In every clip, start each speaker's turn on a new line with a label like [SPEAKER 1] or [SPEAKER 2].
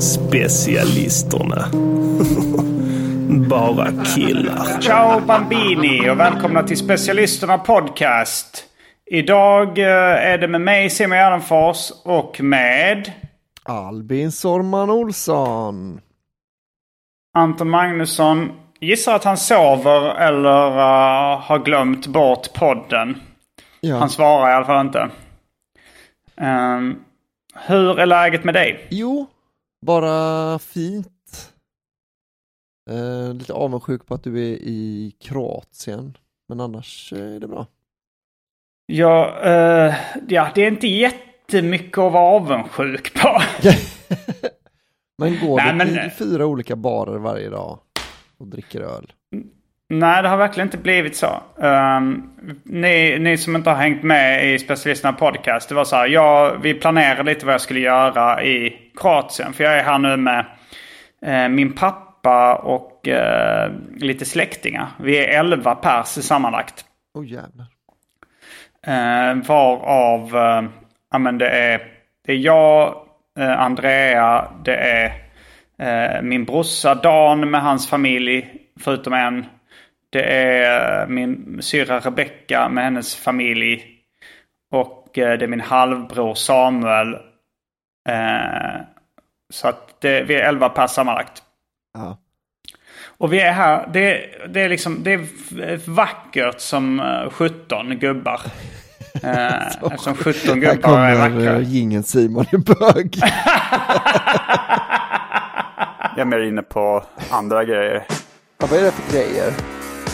[SPEAKER 1] Specialisterna. Bara killar.
[SPEAKER 2] Ciao Bambini och välkomna till Specialisterna Podcast. Idag eh, är det med mig Simon Gärdenfors och med
[SPEAKER 3] Albin Sorman Olsson.
[SPEAKER 2] Anton Magnusson. Gissar att han sover eller uh, har glömt bort podden.
[SPEAKER 3] Ja.
[SPEAKER 2] Han svarar i alla fall inte. Um, hur är läget med dig?
[SPEAKER 3] Jo, bara fint. Eh, lite avundsjuk på att du är i Kroatien. Men annars är det bra.
[SPEAKER 2] Ja, eh, ja, det är inte jättemycket att vara avundsjuk på.
[SPEAKER 3] Men går
[SPEAKER 2] Nej,
[SPEAKER 3] du
[SPEAKER 2] men-
[SPEAKER 3] till fyra olika barer varje dag och dricker öl?
[SPEAKER 2] Nej, det har verkligen inte blivit så. Um, ni, ni som inte har hängt med i Specialisterna Podcast. Det var så här, jag, vi planerade lite vad jag skulle göra i Kroatien. För jag är här nu med eh, min pappa och eh, lite släktingar. Vi är elva pers sammanlagt.
[SPEAKER 3] Åh oh, jävlar.
[SPEAKER 2] Eh, varav, eh, ja men det är, det är jag, eh, Andrea, det är eh, min brorsa Dan med hans familj, förutom en. Det är eh, min syrra Rebecca med hennes familj. Och eh, det är min halvbror Samuel. Eh, så att det, vi är elva pers sammanlagt.
[SPEAKER 3] Ja.
[SPEAKER 2] Och vi är här, det, det är liksom, det är vackert som eh, 17 gubbar. Eh, eftersom 17
[SPEAKER 3] Här
[SPEAKER 2] gubbar är
[SPEAKER 3] kommer
[SPEAKER 2] vackra.
[SPEAKER 3] gingen Simon i bög.
[SPEAKER 4] Jag är mer inne på andra grejer.
[SPEAKER 3] ja, vad är det för grejer?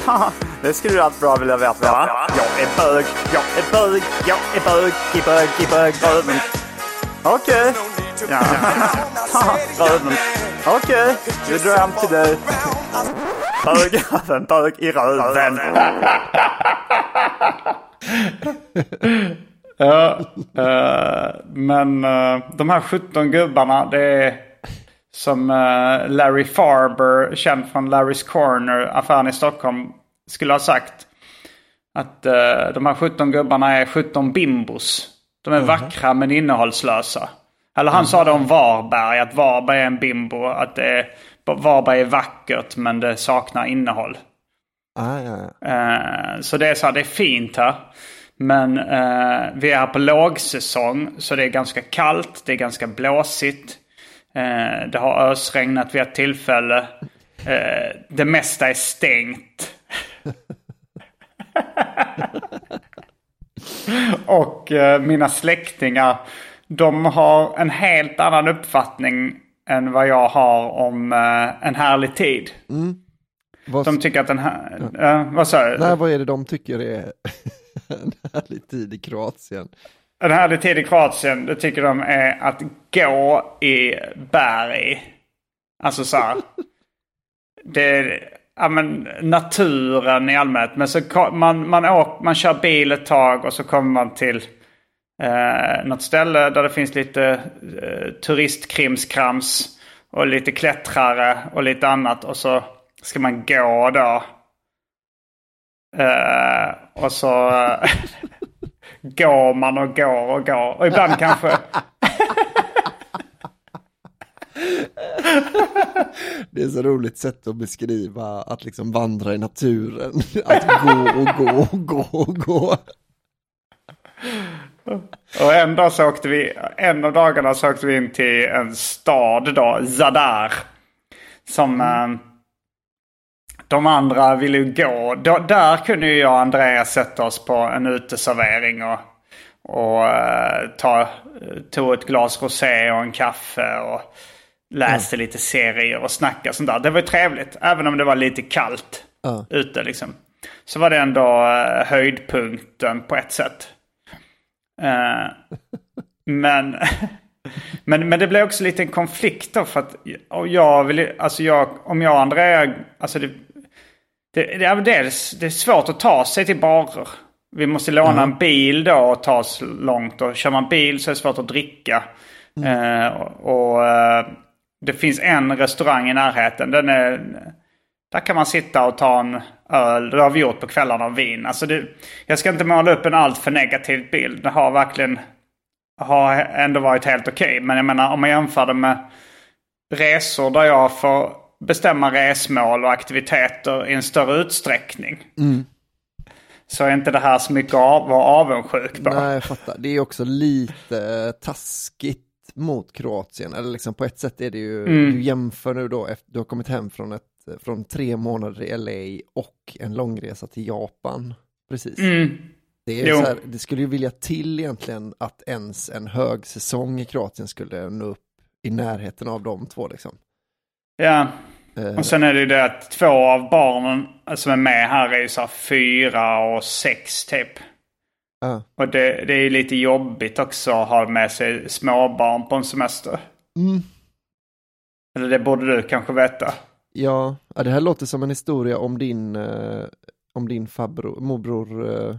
[SPEAKER 4] Det skulle du allt bra vilja veta va? Jag är bög, jag är bög, jag är bög, i bög, i bög, röven. Okej. Ja. röven. Okej, vi drar hem till dig. Bög, röven, bög i röven.
[SPEAKER 2] Ja, eh, men eh, de här 17 gubbarna, det är som eh, Larry Farber, känd från Larry's Corner, affären i Stockholm, skulle ha sagt. Att eh, de här 17 gubbarna är 17 bimbos. De är vackra men innehållslösa. Eller han sa det om Varberg, att Varberg är en bimbo. Att det är, Varberg är vackert men det saknar innehåll.
[SPEAKER 3] Ah, ja, ja.
[SPEAKER 2] Eh, så det är så här, det är fint här. Men eh, vi är på lågsäsong så det är ganska kallt, det är ganska blåsigt. Eh, det har ösregnat vid ett tillfälle. Det mesta är stängt. Och eh, mina släktingar, de har en helt annan uppfattning än vad jag har om eh, en härlig tid.
[SPEAKER 3] Vad,
[SPEAKER 2] De tycker att den här... eh, vad sa du?
[SPEAKER 3] nej, vad är det de tycker är en härlig tid i Kroatien?
[SPEAKER 2] En härlig tid i Kroatien, det tycker de är att gå i berg. Alltså så här. Det ja, men, naturen i allmänhet. Men så man, man, åker, man kör bil ett tag och så kommer man till eh, något ställe där det finns lite eh, turistkrimskrams. och lite klättrare och lite annat. Och så ska man gå då. Eh, och så eh, går man och går och går. Och ibland kanske...
[SPEAKER 3] Det är så roligt sätt att beskriva att liksom vandra i naturen. Att gå och gå och gå och gå.
[SPEAKER 2] Och en dag så åkte vi, en av dagarna så åkte vi in till en stad då, Zadar. Som eh, de andra ville ju gå. Då, där kunde ju jag och Andreas sätta oss på en uteservering och, och eh, ta, tog ett glas rosé och en kaffe och läste lite serier och snackade sånt där. Det var ju trevligt, även om det var lite kallt
[SPEAKER 3] Ja.
[SPEAKER 2] ute liksom. Så var det ändå eh, höjdpunkten på ett sätt. Eh, men, men, men det blev också lite en konflikt då för att och jag vill, alltså jag, om jag och Andrea, alltså det, det, det, är- det, är, det är svårt att ta sig till barer. Vi måste låna en bil då och ta oss långt. Och kör man bil så är det svårt att dricka. Eh, och och det finns en restaurang i närheten. Den är, där kan man sitta och ta en öl. Det har vi gjort på kvällarna av vin. Alltså det, jag ska inte måla upp en alltför negativ bild. Det har verkligen har ändå varit helt okej. Men jag menar om man jämför det med resor där jag får bestämma resmål och aktiviteter i en större utsträckning. Så är inte det här så mycket av att vara avundsjuk på.
[SPEAKER 3] Nej, jag fattar. Det är också lite taskigt mot Kroatien. Eller liksom på ett sätt är det ju, du jämför nu då, efter, du har kommit hem från, ett, från tre månader i LA och en långresa till Japan. Precis.
[SPEAKER 2] Mm.
[SPEAKER 3] Det, här, det skulle ju vilja till egentligen att ens en hög säsong i Kroatien skulle nå upp i närheten av de två liksom.
[SPEAKER 2] Ja.
[SPEAKER 3] Eh,
[SPEAKER 2] Och sen är det ju det att två av barnen som är med här är ju så här fyra och sex typ.
[SPEAKER 3] Ja.
[SPEAKER 2] Och det, det är ju lite jobbigt också att ha med sig småbarn på en semester.
[SPEAKER 3] Mm.
[SPEAKER 2] Eller det borde du kanske veta.
[SPEAKER 3] Ja, ja, det här låter som en historia om din, eh, om din farbror, morbror eh,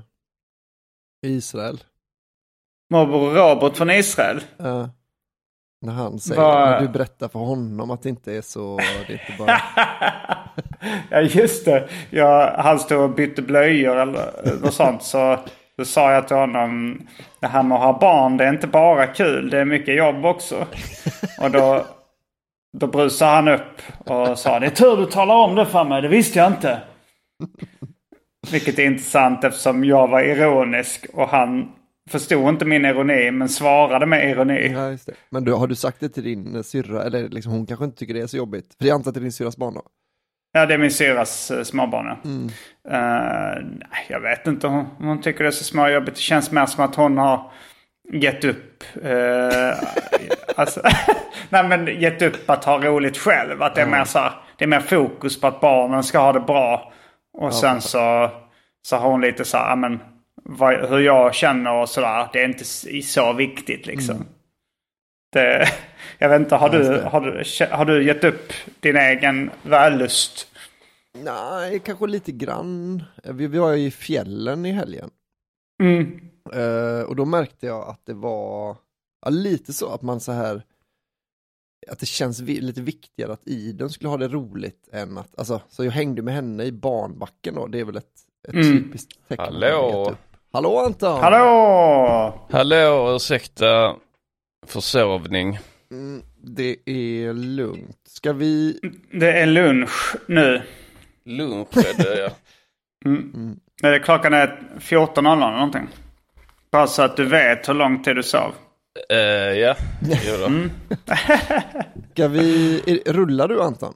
[SPEAKER 3] i Israel.
[SPEAKER 2] Morbror Robert från Israel.
[SPEAKER 3] Eh, när han säger,
[SPEAKER 2] Vad-
[SPEAKER 3] när du berättar för honom att det inte är så, det är inte bara,
[SPEAKER 2] ja just det. Jag, han stod och bytte blöjor eller något sånt. Så då sa jag till honom. Det här med att ha barn det är inte bara kul. Det är mycket jobb också. Och då, då brusade han upp och sa. Det är tur du talar om det för mig. Det visste jag inte. Vilket är intressant eftersom jag var ironisk och han förstod inte min ironi men svarade med ironi.
[SPEAKER 3] ja. Men du, har du sagt det till din syrra, eller liksom hon kanske inte tycker det är så jobbigt? För antar att det är din syrras barn då?
[SPEAKER 2] Ja, det är min syrras uh, småbarn. ja. Eh, nej, jag vet inte om hon, tycker det är så småjobbigt. Det känns mer som att hon har gett upp. eh, alltså, nej, men gett upp att ha roligt själv. Att det är, mer så här, det är mer fokus på att barnen ska ha det bra. Och sen så, så har hon lite så här, ja, men, vad, hur jag känner och sådär. Det är inte så viktigt liksom. Det, jag vet inte, har
[SPEAKER 3] Just
[SPEAKER 2] du, har, du, har du gett upp din egen vällust?
[SPEAKER 3] Nej, kanske lite grann. Eh, Vi, vi var ju i fjällen i helgen.
[SPEAKER 2] Mm.
[SPEAKER 3] Eh, och då märkte jag att det var ja, lite så att man så här att det känns vi, lite viktigare att Iden skulle ha det roligt än att, alltså, så jag hängde med henne i barnbacken då, det är väl ett, ett
[SPEAKER 2] Mm.
[SPEAKER 3] typiskt tecken.
[SPEAKER 5] Hallå.
[SPEAKER 3] Hallå Anton!
[SPEAKER 2] Hallå!
[SPEAKER 5] Hallå, ursäkta försovning.
[SPEAKER 3] Mm, det är lugnt. Ska vi,
[SPEAKER 2] Det är lunch nu.
[SPEAKER 5] Lunch är det ja.
[SPEAKER 2] Eh, Klockan är 14.00 eller någonting. Bara så att du vet hur lång tid du sov.
[SPEAKER 5] Eh, ja, jo då.
[SPEAKER 3] ska vi, är, rullar du Anton?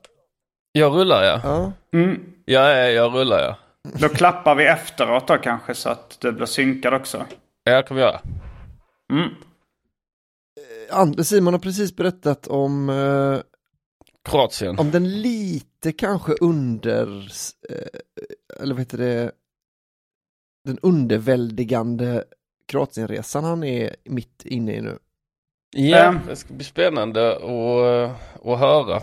[SPEAKER 5] Jag rullar ja.
[SPEAKER 3] Ja.
[SPEAKER 5] Ja, ja, jag rullar ja.
[SPEAKER 2] Då klappar vi efteråt då kanske så att du blir synkad också.
[SPEAKER 5] Ja, det kan vi göra.
[SPEAKER 3] An- Simon har precis berättat om eh,
[SPEAKER 5] Kroatien.
[SPEAKER 3] om den lite kanske under, eh, eller vad heter det, den underväldigande Kroatienresan han är mitt inne i nu.
[SPEAKER 5] Ja,
[SPEAKER 2] Ehm.
[SPEAKER 5] det ska bli spännande att, eh, att höra.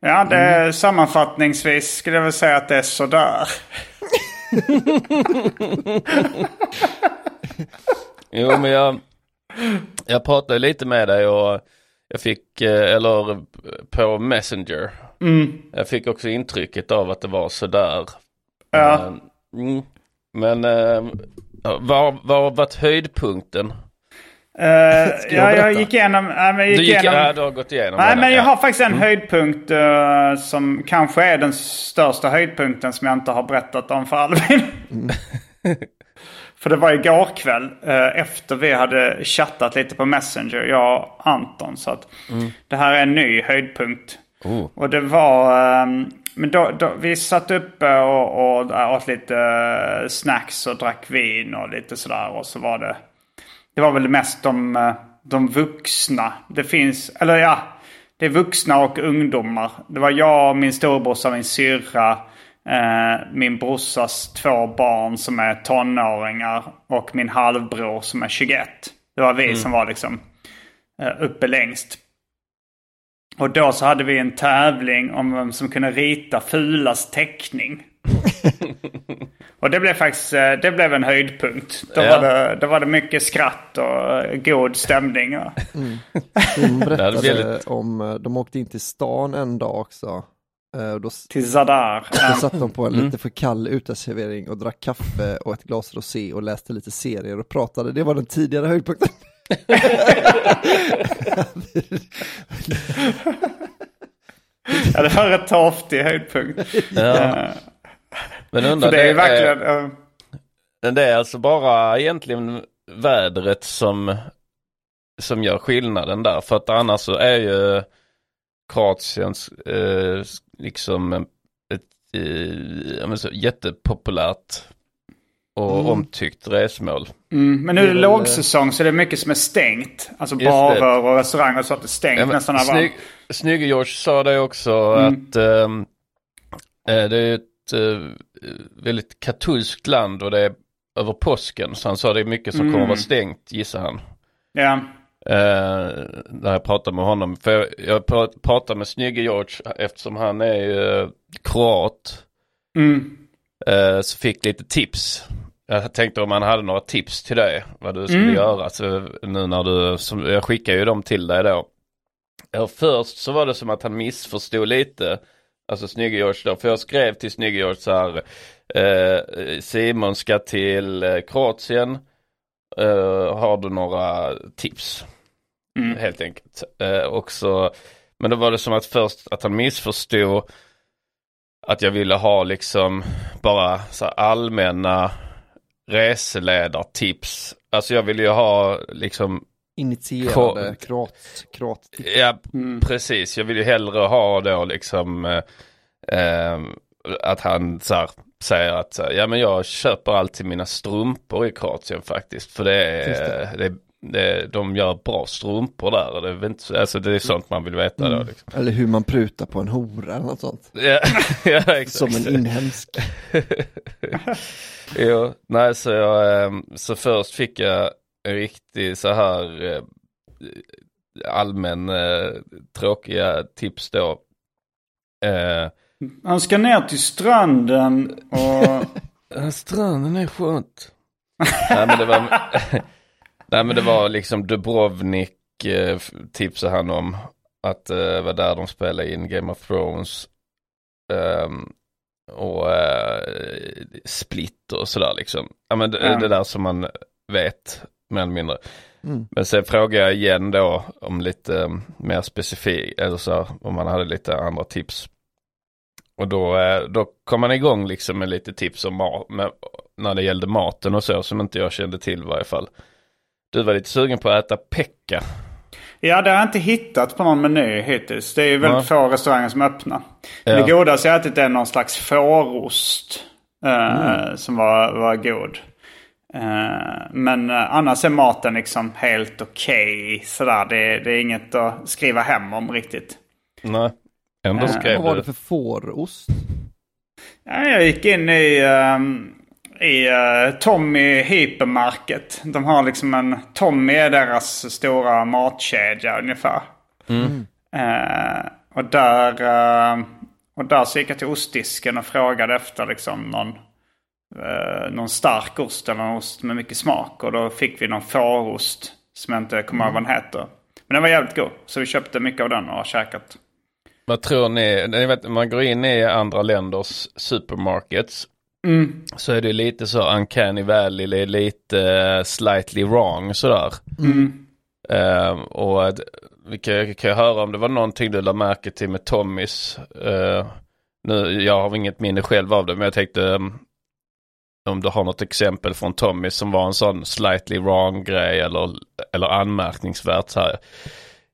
[SPEAKER 2] Ja, det är sammanfattningsvis skulle jag väl säga att det är sådär.
[SPEAKER 5] Jo, men jag, jag pratade lite med dig och Jag fick, eh, eller på Messenger.
[SPEAKER 2] Mm.
[SPEAKER 5] Jag fick också intrycket av att det var sådär.
[SPEAKER 2] Ja.
[SPEAKER 5] Men, mm, men eh, vad har varit höjdpunkten?
[SPEAKER 2] Eh,
[SPEAKER 3] jag
[SPEAKER 2] ja, jag gick igenom... Nej, men jag gick
[SPEAKER 5] Du, gick,
[SPEAKER 2] igenom
[SPEAKER 5] ja, du har gått igenom
[SPEAKER 2] nej, men jag
[SPEAKER 5] ja.
[SPEAKER 2] har faktiskt en höjdpunkt eh, som kanske är den största höjdpunkten som jag inte har berättat om för Albin. för det var igår kväll eh, efter vi hade chattat lite på Messenger, jag och Anton. Så att det här är en ny höjdpunkt.
[SPEAKER 5] Oh.
[SPEAKER 2] Och det var... ehm, men då, då, vi satt uppe och, och åt lite eh, snacks och drack vin och lite sådär. Och så var det... Det var väl mest de, eh, de vuxna. Det finns... Eller ja. Det är vuxna och ungdomar. Det var jag, min storebrorsa, min syrra. Eh, min brorsas två barn som är tonåringar. Och min halvbror som är 21. Det var vi som var liksom eh, uppe längst. Och då så hade vi en tävling om vem som kunde rita fulast teckning. och det blev faktiskt eh, det blev en höjdpunkt. Då,
[SPEAKER 5] Ja.
[SPEAKER 2] var, det, då var det mycket skratt och god stämning. Och,
[SPEAKER 3] Hon berättade
[SPEAKER 5] väldigt-
[SPEAKER 3] om, de åkte in till stan en dag också. Eh, och Då,
[SPEAKER 2] till Zadar.
[SPEAKER 3] då satt de på en lite för kall uteservering och drack kaffe och ett glas rosé och läste lite serier och pratade. Det var den tidigare höjdpunkten.
[SPEAKER 2] ja, det var en rätt torftig höjdpunkt.
[SPEAKER 5] Ja.
[SPEAKER 2] Eh,
[SPEAKER 5] Men undrar,
[SPEAKER 2] det är verkligen...
[SPEAKER 5] är, men det är alltså bara egentligen vädret som, som gör skillnaden där. För att annars så är ju Kroatiens eh, liksom ett eh, ja, men så, jättepopulärt och
[SPEAKER 3] Mm.
[SPEAKER 5] omtyckt resmål.
[SPEAKER 2] Mm, men nu är det
[SPEAKER 3] väl,
[SPEAKER 2] lågsäsong så det är mycket som är stängt. Alltså barer och restauranger och sånt är stängt
[SPEAKER 5] Ja,
[SPEAKER 2] nästan
[SPEAKER 5] snygg, Snygge George sa det också
[SPEAKER 2] Mm.
[SPEAKER 5] att ehm, eh, det är ett eh, väldigt katolskt land och det är över påsken. Så han sa det är mycket som
[SPEAKER 2] Mm.
[SPEAKER 5] kommer vara stängt gissar han.
[SPEAKER 2] Ja.
[SPEAKER 5] Eh, när jag pratade med honom. För jag, jag pra- pratade med Snygge George eftersom han är ju kroat.
[SPEAKER 2] Mm.
[SPEAKER 5] Eh, så fick lite tips. Jag tänkte om han hade några tips till dig. Vad du skulle
[SPEAKER 2] Mm.
[SPEAKER 5] göra. Så nu när du, som, jag skickar ju dem till dig då. Ja, först så var det som att han missförstod lite. Alltså Snygge George då. För jag skrev till Snygge George så här. Simon ska till Kroatien. Har du några tips?
[SPEAKER 2] Mm.
[SPEAKER 5] Helt enkelt. Eh, och så, men då var det som att först att han missförstod att jag ville ha liksom bara så allmänna reseledartips. Alltså jag ville ju ha liksom,
[SPEAKER 3] Initierade kroat, kroat.
[SPEAKER 5] ja
[SPEAKER 2] Mm.
[SPEAKER 5] precis, jag vill ju hellre ha då liksom eh, eh, att han så här, säger att ja men jag köper alltid mina strumpor i Kroatien faktiskt. För det är, det. Det, de gör bra strumpor där. och Det är, inte, så- alltså det är sånt man vill veta då. Liksom.
[SPEAKER 3] Eller hur man prutar på en hora eller något sånt.
[SPEAKER 5] Ja, ja exakt.
[SPEAKER 3] Som en inhemsk.
[SPEAKER 5] jo, nej så jag, ehm, så först fick jag en riktig så här eh, allmän eh, tråkiga tips då. Eh,
[SPEAKER 2] Han ska ner till stranden och...
[SPEAKER 5] stranden är skönt. nej men det var, nej men det var liksom Dubrovnik eh, tipsade han om. Att eh, det var där de spelade in Game of Thrones. Ehm, och eh, Split och sådär liksom. Ja men det,
[SPEAKER 2] Ja.
[SPEAKER 5] det där som man vet mer eller mindre.
[SPEAKER 3] Mm.
[SPEAKER 5] Men sen frågade jag igen då om lite eh, mer specifikt, eller så här, om man hade lite andra tips. Och då, eh, då kom man igång liksom med lite tips om mat, när det gällde maten och så, som inte jag kände till i varje fall. Du var lite sugen på att äta pekka.
[SPEAKER 2] Ja, det har jag inte hittat på någon meny hittills. Det är ju väldigt
[SPEAKER 5] Nej.
[SPEAKER 2] få restauranger som är öppna.
[SPEAKER 5] Ja.
[SPEAKER 2] Det godaste jag ätit är någon slags fårost. eh, Som var, var god. Eh, men eh, annars är maten liksom helt okej. sådär. Det, det är inget att skriva hem om riktigt.
[SPEAKER 5] Nej, ändå
[SPEAKER 2] Eh,
[SPEAKER 5] skrev
[SPEAKER 3] Vad var det för fårost?
[SPEAKER 2] Ja, jag gick in i, ehm, i eh, Tommy Hypermarket. De har liksom en... Tommy är deras stora matkedja ungefär. Eh, och där... eh, och där så gick jag till ostdisken och frågade efter liksom någon, eh, någon stark ost eller någon ost med mycket smak. Och då fick vi någon fårost som jag inte kommer ihåg vad den heter. Men den var jävligt god. Så vi köpte mycket av den och har käkat.
[SPEAKER 5] Vad tror ni? ni vet, man går in i andra länders supermarkets. Så är det lite så uncanny valley, det är lite eh, slightly wrong sådär. Eh, och att- vi kan, kan ju höra om det var någonting du lade märke till med Tommys. Eh, nu, jag har inget minne själv av det men jag tänkte um, om du har något exempel från Tommys som var en sån slightly wrong grej eller, eller anmärkningsvärt så här.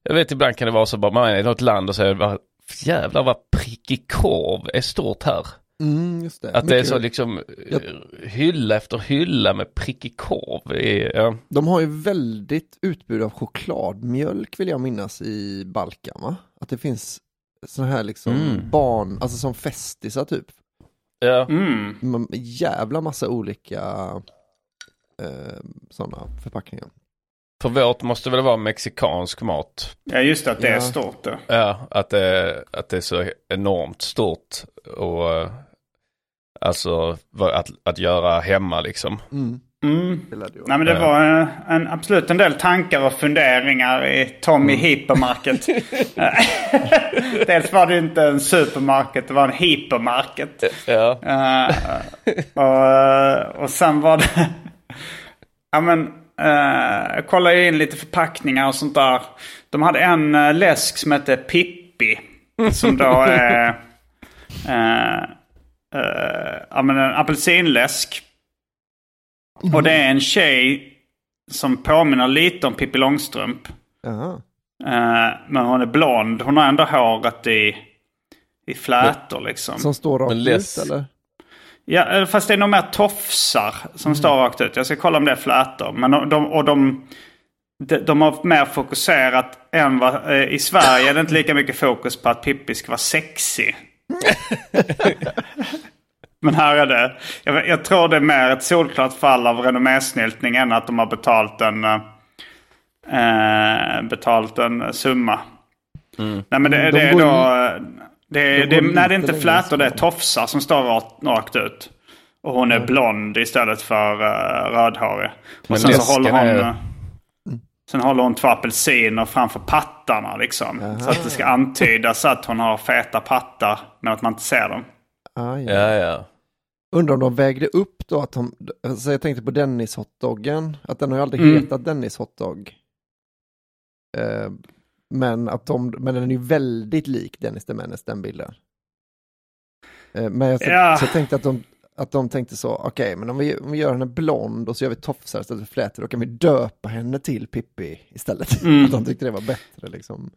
[SPEAKER 5] Jag vet ibland kan det vara så bara man är i något land och säger jävlar vad prickig korv är stort här.
[SPEAKER 3] Mm, just det.
[SPEAKER 5] Att det är
[SPEAKER 3] Mycket-
[SPEAKER 5] så liksom
[SPEAKER 3] Jag-
[SPEAKER 5] eh, hylla efter hylla med prickig korv. Ja.
[SPEAKER 3] De har ju väldigt utbud av chokladmjölk vill jag minnas i Balkan va? Att det finns sådana här liksom
[SPEAKER 5] Mm.
[SPEAKER 3] barn, alltså som festisar typ.
[SPEAKER 5] Ja.
[SPEAKER 2] Mm.
[SPEAKER 3] M- Jävla massa olika eh, sådana förpackningar.
[SPEAKER 5] För vårt måste väl vara mexikansk mat.
[SPEAKER 2] Ja just det, att det är
[SPEAKER 3] Ja.
[SPEAKER 2] stort. Det.
[SPEAKER 5] Ja, att det, att det är så enormt stort. Och eh, alltså att, att göra hemma liksom.
[SPEAKER 3] Mm.
[SPEAKER 2] Mm. Nej men det var eh, en, absolut en del tankar och funderingar i Tommy Hypermarket. Dels var det inte en supermarket, det var en hypermarket.
[SPEAKER 5] Ja.
[SPEAKER 2] Eh, och, och sen var det... ja men, uh, jag kollade ju in lite förpackningar och sånt där. De hade en uh, läsk som hette Pippi. Som då är... eh, eh, ja men en apelsinläsk. Och det är en tjej som påminner lite om Pippi Långstrump. Eh, men hon är blond. Hon har ändå håret i, i flätor liksom.
[SPEAKER 3] Som står rakt ut eller?
[SPEAKER 2] Ja, eh, fast det är nog mer tofsar som står rakt ut. Jag ska kolla om det är flätor. Men de, de, och de, de, de har mer fokuserat än vad... eh, I Sverige är det inte lika mycket fokus på att Pippi ska vara sexig. Men här är det. Jag, jag tror det är mer ett solklart fall av renommésnyltning än att de har betalt en, eh, eh, betalt en summa. Nej men det,
[SPEAKER 3] Mm,
[SPEAKER 2] det
[SPEAKER 3] de
[SPEAKER 2] är då... Det,
[SPEAKER 3] de
[SPEAKER 2] det, nej, det är inte flätor, det är tofsar som står rakt, rakt ut. Och hon är blond istället för uh, rödhårig.
[SPEAKER 5] Men
[SPEAKER 2] Och sen så håller hon...
[SPEAKER 5] är-
[SPEAKER 2] eh, Sen håller hon två apelsiner framför pattarna liksom. Så att det ska antydas att hon har feta pattar. Men att man inte ser dem.
[SPEAKER 3] Ah, ja.
[SPEAKER 5] Ja, ja.
[SPEAKER 3] Undrar om de vägde upp då att de, alltså jag tänkte på Dennis hotdoggen, att den har ju aldrig
[SPEAKER 2] Mm.
[SPEAKER 3] hetat Dennis hotdog. Eh, men att de, men den är ju väldigt lik Dennis the Menace, den bilden. Eh, men jag,
[SPEAKER 2] Ja.
[SPEAKER 3] så jag tänkte att de, att de tänkte så, okej, men om vi, om vi gör henne blond och så gör vi tofsar istället för flätor, då kan vi döpa henne till Pippi istället.
[SPEAKER 2] Mm.
[SPEAKER 3] att de tyckte det var bättre liksom.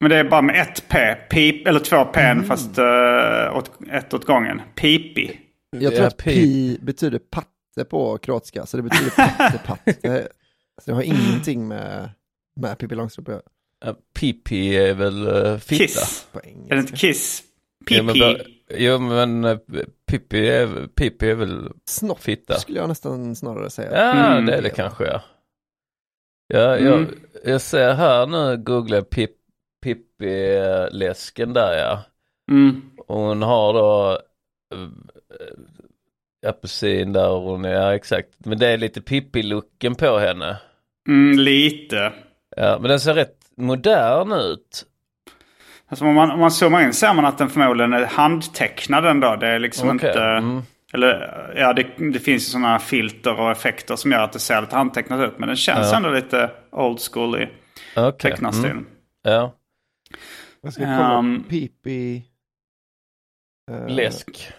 [SPEAKER 2] Men det är bara med ett P. Pip, eller två P
[SPEAKER 3] Mm.
[SPEAKER 2] fast uh, åt, ett åt gången. Pipi.
[SPEAKER 3] Jag tror att pi betyder patte på kroatiska, så det betyder pattepatte. så det har ingenting med, med Pippi Långstrump att göra
[SPEAKER 5] Ja, Pippi är väl uh, fitta.
[SPEAKER 2] Kiss.
[SPEAKER 3] på
[SPEAKER 2] Är det inte Kiss?
[SPEAKER 5] Jo men,
[SPEAKER 2] Pipi.
[SPEAKER 5] jo, men eh, Pippi är, Pippi är väl
[SPEAKER 3] Snopp
[SPEAKER 5] fitta.
[SPEAKER 3] skulle jag nästan snarare säga.
[SPEAKER 5] Ja,
[SPEAKER 2] Mm.
[SPEAKER 5] det är det kanske ja. Ja, jag,
[SPEAKER 2] Mm.
[SPEAKER 5] jag ser här nu, googlar Pip, Pippi-läsken där ja.
[SPEAKER 2] Mm.
[SPEAKER 5] Och hon har då äh, apelsin där och hon är, ja exakt. Men det är lite Pippi-looken på henne.
[SPEAKER 2] Mm, lite.
[SPEAKER 5] Ja, men den ser rätt modern ut.
[SPEAKER 2] Alltså om, man, om man zoomar in ser man att den förmodligen är handtecknad ändå. Det är liksom
[SPEAKER 5] Okej,
[SPEAKER 2] inte...
[SPEAKER 5] mm.
[SPEAKER 2] Eller ja, det, det finns ju sådana filter och effekter som gör att det ser lite handtecknat ut. Men den känns
[SPEAKER 5] Ja.
[SPEAKER 2] ändå lite old school i
[SPEAKER 5] Okej,
[SPEAKER 2] tecknarstilen.
[SPEAKER 5] mm. Ja,
[SPEAKER 3] Jag ska kolla
[SPEAKER 2] Um,
[SPEAKER 3] Pippi... eh,
[SPEAKER 5] läsk.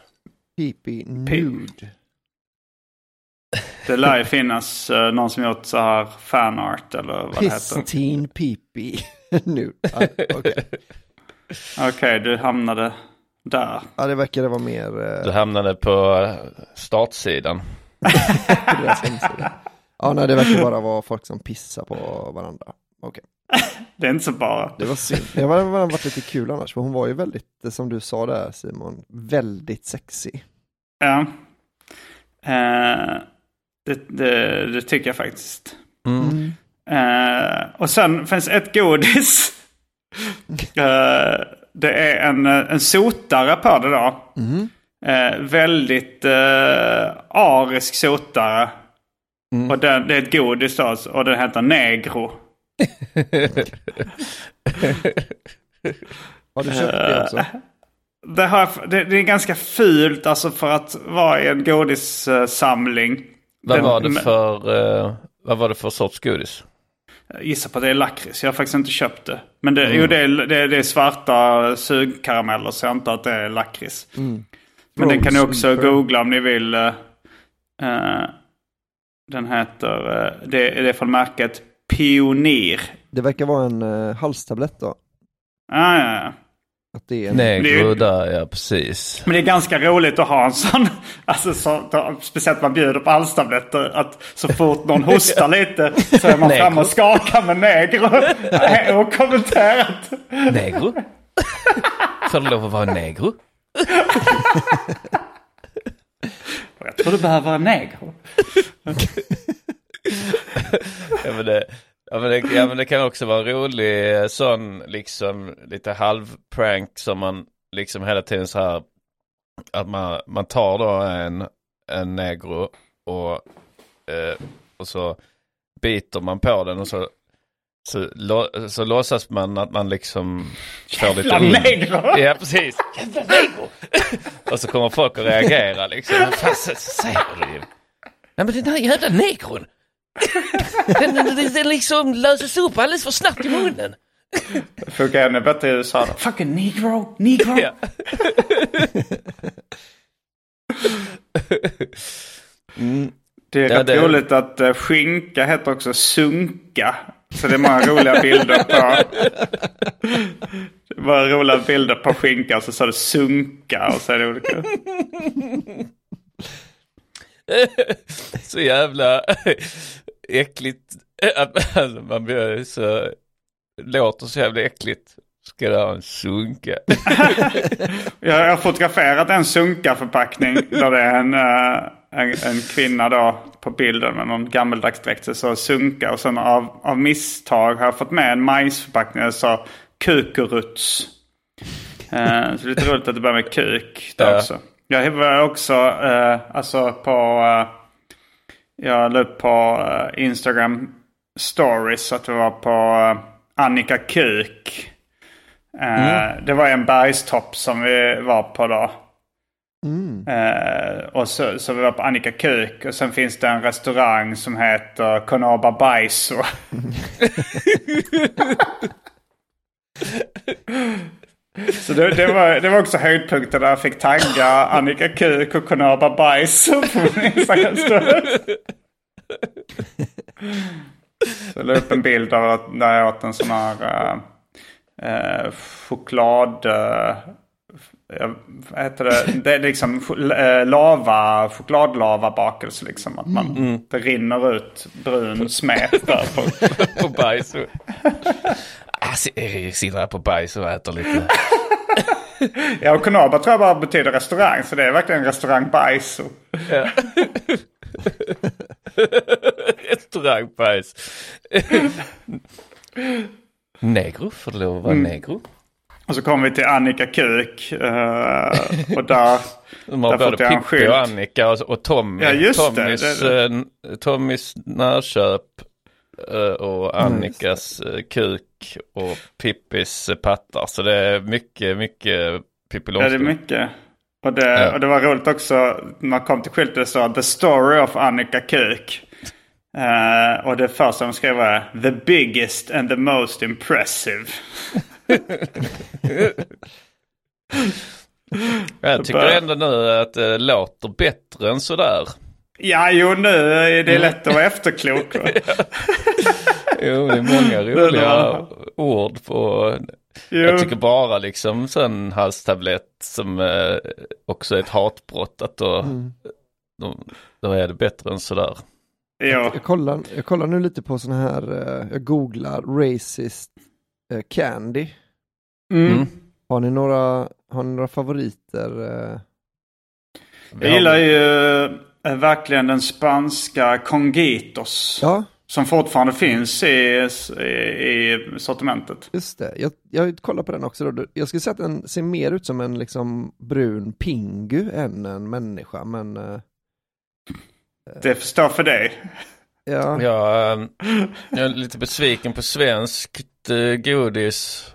[SPEAKER 3] Pippi Nude.
[SPEAKER 2] Det lär ju finnas eh, någon som gjort så här fanart eller vad det heter.
[SPEAKER 3] Pristine Pippi Nude. Ah, Okej,
[SPEAKER 2] Okej, du hamnade där.
[SPEAKER 3] ja, det verkar vara mer eh,
[SPEAKER 5] Du hamnade på startsidan.
[SPEAKER 3] på. Ja, nej, det verkar bara vara folk som pissar på varandra. Okej,
[SPEAKER 2] Det är inte så bara.
[SPEAKER 3] det var synd. Det var varit lite kul annars, för hon var ju väldigt, eh, som du sa där Simon, väldigt sexy.
[SPEAKER 2] Ja. Eh, det, det, det tycker jag faktiskt.
[SPEAKER 5] Mm.
[SPEAKER 2] Eh, och sen finns ett godis. Eh, det är en, en sotare på det då. Eh, väldigt eh, arisk sotare. Och den, det är ett godis då och den heter Negro.
[SPEAKER 3] Har du köpt det också?
[SPEAKER 2] Det, har, det, det är ganska fult alltså för att vara i en godissamling.
[SPEAKER 5] Vad
[SPEAKER 2] Den-
[SPEAKER 5] var det för, eh, vad var det för sorts godis?
[SPEAKER 2] Jag gissar på att det är lakrits. Jag har faktiskt inte köpt det. Men det, jo, det, är, det, det är svarta sugkarameller så jag antar att det är lakrits. Men den kan ni också googla om ni vill. eh, eh, den heter, eh, det, det är från märket Pionir.
[SPEAKER 3] Det verkar vara en uh, halstablett då.
[SPEAKER 2] Ah, ja, ja.
[SPEAKER 3] Att det är en...
[SPEAKER 5] Negro
[SPEAKER 2] Det-
[SPEAKER 5] där, ja precis.
[SPEAKER 2] Men det är ganska roligt att ha en sån, alltså så, då, speciellt när man bjuder på halstabletter, att så fort någon hostar lite så är man
[SPEAKER 5] Negro.
[SPEAKER 2] fram och skakar med negro. och kommenterat.
[SPEAKER 5] Negro? Får det lov att vara negro?
[SPEAKER 2] Jag tror du behöver vara negro.
[SPEAKER 5] Ja men, det, ja, men det, ja men det kan också vara en rolig eh, sån liksom lite halvprank som man liksom hela tiden så här att man, man tar då en, en negro och, eh, och så biter man på den och så så, lå, så låtsas man att man liksom får lite
[SPEAKER 2] negro!
[SPEAKER 5] Ja precis. Jävla negro! och så kommer folk att reagera liksom. Vad fan så- säger du? Nej men den här jävla negron. Den, den, den, liksom löses upp alldeles för snabbt i munnen.
[SPEAKER 2] Det funkar ännu bättre i USA. då. Fucking negro, negro.
[SPEAKER 5] Ja.
[SPEAKER 2] Det är
[SPEAKER 5] Ja,
[SPEAKER 2] rätt
[SPEAKER 5] det-
[SPEAKER 2] roligt att uh, skinka heter också sunka. Så det är många roliga bilder på... Det är bara roliga bilder på skinka så står det sunka och så är det olika.
[SPEAKER 5] Så jävla äckligt. Alltså, man blir så, låter så jävla äckligt. Ska det ha en sunka?
[SPEAKER 2] Jag har fotograferat en sunka-förpackning där det är en, eh, en, en kvinna då på bilden med någon gammeldags dräkt. Så sunka och sen av, av misstag har jag fått med en majsförpackning där står kukuruts. Eh, så det är lite roligt att det börjar med kuk där
[SPEAKER 5] Ja.
[SPEAKER 2] också. Jag var också eh, alltså på... Eh, jag la upp på eh, Instagram stories att det var på eh, Annika Kuk. Eh, Det var en bergstopp som vi var på då. Eh, och så, så vi var på Annika Kuk och sen finns det en restaurang som heter Konaba Baiso. så det, det, var, det var också höjdpunkten där jag fick tagga Annika Kuk och Konaba Baiso på min Instagram. Så jag la upp en bild av att när jag åt en sån här eh, eh, choklad... Eh, vad heter det? Det är liksom eh, lava, chokladlavabakelse liksom. Att man, Det rinner ut brun smet där. På.
[SPEAKER 5] på bajs. Och- si- Jag sitter här på bajs och äter lite.
[SPEAKER 2] Ja, och Konaba tror jag bara betyder restaurang. Så det är verkligen restaurang Baiso.
[SPEAKER 5] Restaurangbajs. negro, får det lov att vara negro?
[SPEAKER 2] Och så kommer vi till Annika Kuk. eh, och där...
[SPEAKER 5] De har både Pippi och Annika och, och Tommy.
[SPEAKER 2] Ja, just det.
[SPEAKER 5] Tommys,
[SPEAKER 2] Det-
[SPEAKER 5] eh, Tommys närköp eh, och Annikas eh, kuk och Pippis pattar. Så det är mycket, mycket Pippi
[SPEAKER 2] Ja, det är
[SPEAKER 5] Långstrump.
[SPEAKER 2] mycket. Och det,
[SPEAKER 5] Ja.
[SPEAKER 2] och det var roligt också när man kom till skylten så The Story of Annika Kuk. Eh, och det första de skrev var The biggest and the most impressive.
[SPEAKER 5] Jag tycker ändå nu att det låter bättre än sådär.
[SPEAKER 2] Ja, jo nu är det lätt att vara efterklok.
[SPEAKER 5] Jo, det är många roliga ord på...
[SPEAKER 2] Jo.
[SPEAKER 5] Jag tycker bara liksom sån halstablett som eh, också är ett hatbrott. Att då, då, då är det bättre än sådär.
[SPEAKER 2] Jo.
[SPEAKER 3] Jag kollar, jag kollar nu lite på sådana här, eh, jag googlar racist eh, candy.
[SPEAKER 2] Mm.
[SPEAKER 3] Har ni några, har ni några favoriter? eh?
[SPEAKER 2] Jag gillar ju eh, verkligen den spanska Congitos.
[SPEAKER 3] Ja,
[SPEAKER 2] Som fortfarande finns i, i, i sortimentet.
[SPEAKER 3] just det. Jag, jag kollar på den också. Då. Jag skulle säga att den ser mer ut som en liksom brun pingu än en människa, men eh,
[SPEAKER 2] Det förstår för dig.
[SPEAKER 3] Ja,
[SPEAKER 5] Jag, eh, jag är lite besviken på svenskt eh, godis.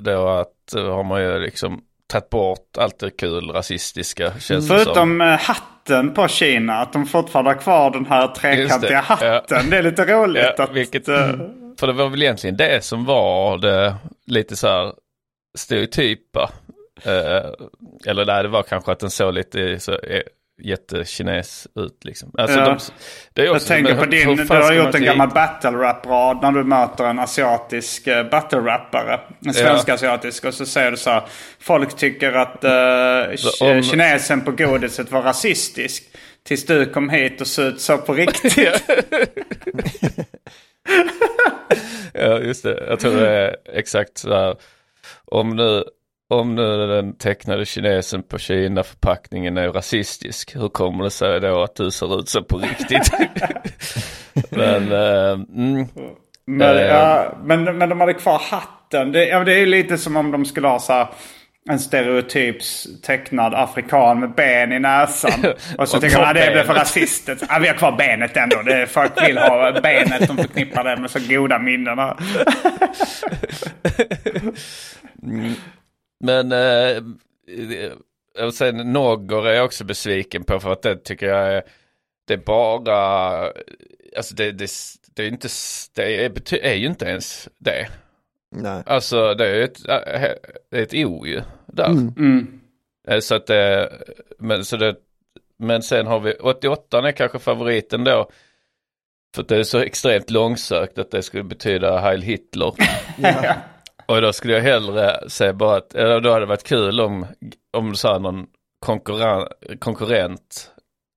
[SPEAKER 5] Då att eh, har man ju liksom tagit bort allt det kul rasistiska känns det som.
[SPEAKER 2] Förutom eh, hatten på Kina. Att de fortfarande har kvar den här trekantiga
[SPEAKER 5] ja.
[SPEAKER 2] hatten. Det är lite roligt.
[SPEAKER 5] Ja,
[SPEAKER 2] att,
[SPEAKER 5] vilket,
[SPEAKER 2] eh,
[SPEAKER 5] För det var väl egentligen det som var det lite så här stereotypa. Eh, eller nej, det var kanske att den såg lite så jättekines ut liksom. Alltså,
[SPEAKER 2] Ja.
[SPEAKER 5] de, det är
[SPEAKER 2] Jag
[SPEAKER 5] också,
[SPEAKER 2] tänker
[SPEAKER 5] men
[SPEAKER 2] på din, du har gjort en gammal battle rap-rad när du möter en asiatisk uh, battle rappare. En svensk asiatisk. Och så säger du så här. Folk tycker att uh,
[SPEAKER 5] om-
[SPEAKER 2] kinesen på godiset var rasistisk. Tills du kom hit och såg ut så på riktigt.
[SPEAKER 5] Ja, just det. Jag tror det är exakt så här. Om nu, om nu den tecknade kinesen på Kina-förpackningen är rasistisk, hur kommer det sig då att du ser ut så på riktigt? Men, eh, mm,
[SPEAKER 2] Men,
[SPEAKER 5] Eh.
[SPEAKER 2] ja, men, men de hade kvar hatten. Det, ja, det är lite som om de skulle ha så här, en stereotyps tecknad afrikan med ben i näsan. Och så
[SPEAKER 5] Och
[SPEAKER 2] tänker man att det blir för
[SPEAKER 5] benet."
[SPEAKER 2] rasistiskt. Ja, vi har kvar benet ändå. Det är, folk vill ha benet. De förknippar det med så goda minnen.
[SPEAKER 5] men eh, och sen Nogger är jag också besviken på för att det tycker jag är, det är bara, alltså det, det, det är inte, det är, är ju inte ens det.
[SPEAKER 3] nej.
[SPEAKER 5] Alltså det är ju ett, äh, det är ett O ju där.
[SPEAKER 2] Mm.
[SPEAKER 5] Eh, Så att det, men, så det, men sen har vi 88 är kanske favoriten då. För att det är så extremt långsökt att det skulle betyda Heil Hitler.
[SPEAKER 3] Ja.
[SPEAKER 5] Och då skulle jag hellre säga bara att, eller då hade det varit kul om, om så här någon konkurrent, konkurrent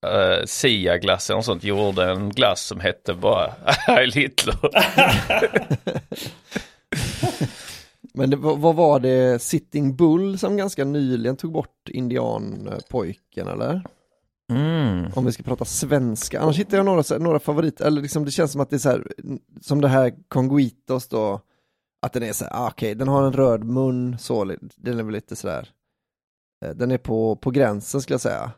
[SPEAKER 5] uh, Sia-glass eller något sånt gjorde en glass som hette bara Heil Hitler.
[SPEAKER 3] Men det, vad var det, Sitting Bull som ganska nyligen tog bort indianpojken eller?
[SPEAKER 5] Mm.
[SPEAKER 3] Om vi ska prata svenska, annars hittar jag några, några favoriter, eller liksom det känns som att det är så här, som det här Conguitos då, att den är så här, ah, okej, den har en röd mun, så, den är väl lite sådär, eh, den är på, på gränsen skulle jag säga.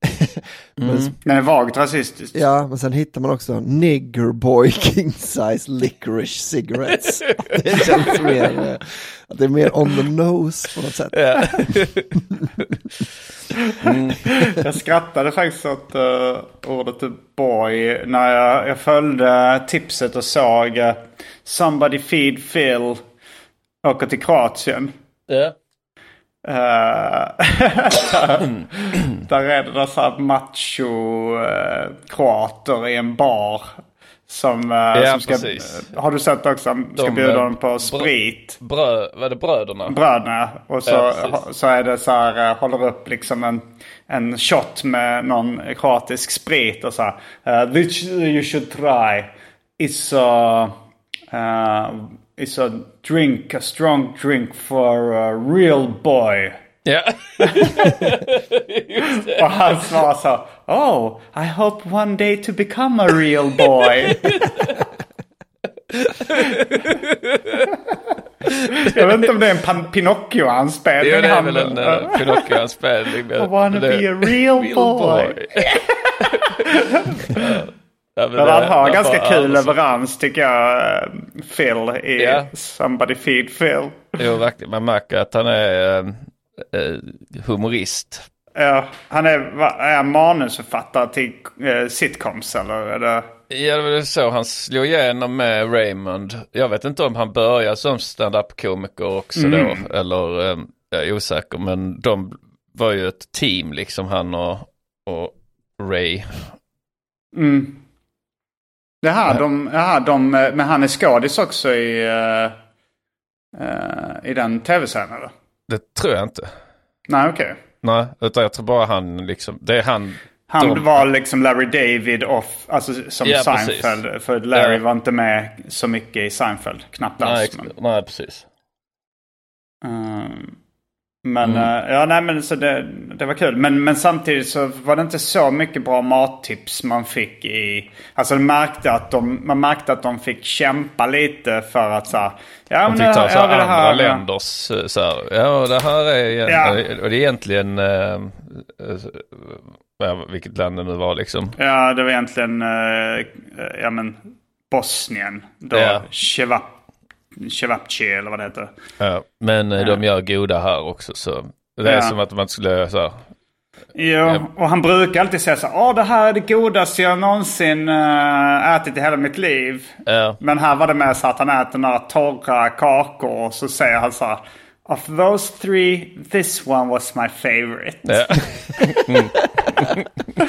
[SPEAKER 3] men,
[SPEAKER 5] Mm.
[SPEAKER 2] Den är vagt rasistisk.
[SPEAKER 3] Ja, men sen hittar man också Nigger Boy King Size Licorice Cigarettes. det känns mer, eh, att det är mer on the nose på något sätt.
[SPEAKER 5] Ja. mm.
[SPEAKER 2] Jag skrattade faktiskt åt uh, ordet boy när jag, jag följde tipset och såg uh, Somebody Feed Phil åka till Kroatien.
[SPEAKER 5] Ja.
[SPEAKER 2] Uh, där, där är det så här macho uh, kroater i en bar. Som, uh, som ska,
[SPEAKER 5] precis.
[SPEAKER 2] har du sett också? Ska
[SPEAKER 5] De,
[SPEAKER 2] bjuda
[SPEAKER 5] eh,
[SPEAKER 2] dem på sprit.
[SPEAKER 5] Bröd, var det bröderna?
[SPEAKER 2] bröderna. Och så,
[SPEAKER 5] Ja,
[SPEAKER 2] så är det så här, eh, håller upp liksom en, en shot med någon kroatisk sprit och så här. Uh, which you should try. It's a, uh, it's a drink, a strong drink for a real boy.
[SPEAKER 5] Ja.
[SPEAKER 2] Och han svarar så. Oh, I hope one day to become a real boy. Jag vet inte om det är en Pinocchio-anspelning.
[SPEAKER 5] Det är väl en uh, Pinocchio-anspelning.
[SPEAKER 2] I wanna be a real boy.
[SPEAKER 5] ja, men
[SPEAKER 2] Men
[SPEAKER 5] det-
[SPEAKER 2] han har
[SPEAKER 5] det
[SPEAKER 2] ganska kul
[SPEAKER 5] Andersson.
[SPEAKER 2] leverans tycker jag. eh, Phil i
[SPEAKER 5] Ja.
[SPEAKER 2] Somebody Feed Phil.
[SPEAKER 5] Jo, verkligen. Man märker att han är eh, humorist.
[SPEAKER 2] Ja, han är, är han manusförfattare till eh, sitcoms eller? Är det...
[SPEAKER 5] Ja, det var så han slog igenom med Raymond. Jag vet inte om han började som stand-up-komiker också då. Eller, eh, jag är osäker. Men de var ju ett team liksom, han och, och Ray.
[SPEAKER 2] Mm. Jaha, de, jaha de, men han är skådis också i, eh, i den tv-serien eller?
[SPEAKER 5] Det tror jag inte.
[SPEAKER 2] Nej, okej.
[SPEAKER 5] Nej, utan jag tror bara han liksom, det är han.
[SPEAKER 2] Han
[SPEAKER 5] de-
[SPEAKER 2] var liksom Larry David off, alltså som
[SPEAKER 5] Ja, precis.
[SPEAKER 2] Seinfeld. För Larry
[SPEAKER 5] Ja.
[SPEAKER 2] var inte med så mycket i Seinfeld. Knappt
[SPEAKER 5] Nej,
[SPEAKER 2] alls.
[SPEAKER 5] ex-
[SPEAKER 2] Men,
[SPEAKER 5] nej, precis.
[SPEAKER 2] Ehm, men
[SPEAKER 5] Mm.
[SPEAKER 2] eh, ja, nej men så det, det var kul. Men, men samtidigt så var det inte så mycket bra mattips man fick i... Alltså man märkte att de, man märkte att de fick kämpa lite för att så här, Ja
[SPEAKER 5] De
[SPEAKER 2] men
[SPEAKER 5] fick
[SPEAKER 2] här-
[SPEAKER 5] så
[SPEAKER 2] ja, det
[SPEAKER 5] andra
[SPEAKER 2] här,
[SPEAKER 5] länders eh, så här, ja det här är,
[SPEAKER 2] Ja.
[SPEAKER 5] och det är egentligen, eh, eh, ja, vilket land det nu var liksom.
[SPEAKER 2] Ja, det var egentligen eh, ja, men Bosnien. Då
[SPEAKER 5] Ja.
[SPEAKER 2] Chevap, Chevapche eller vad det heter.
[SPEAKER 5] Ja, men eh, de gör goda här också så. Det är
[SPEAKER 2] Ja.
[SPEAKER 5] som att man skulle så här,
[SPEAKER 2] Jo, och han brukar alltid säga så här, det här är det godaste jag någonsin eh, ätit i hela mitt liv.
[SPEAKER 5] ja,
[SPEAKER 2] Men här var det med så att han äter några torra kakor och så säger han så här, Of those three, this one was my favorite.
[SPEAKER 5] ja.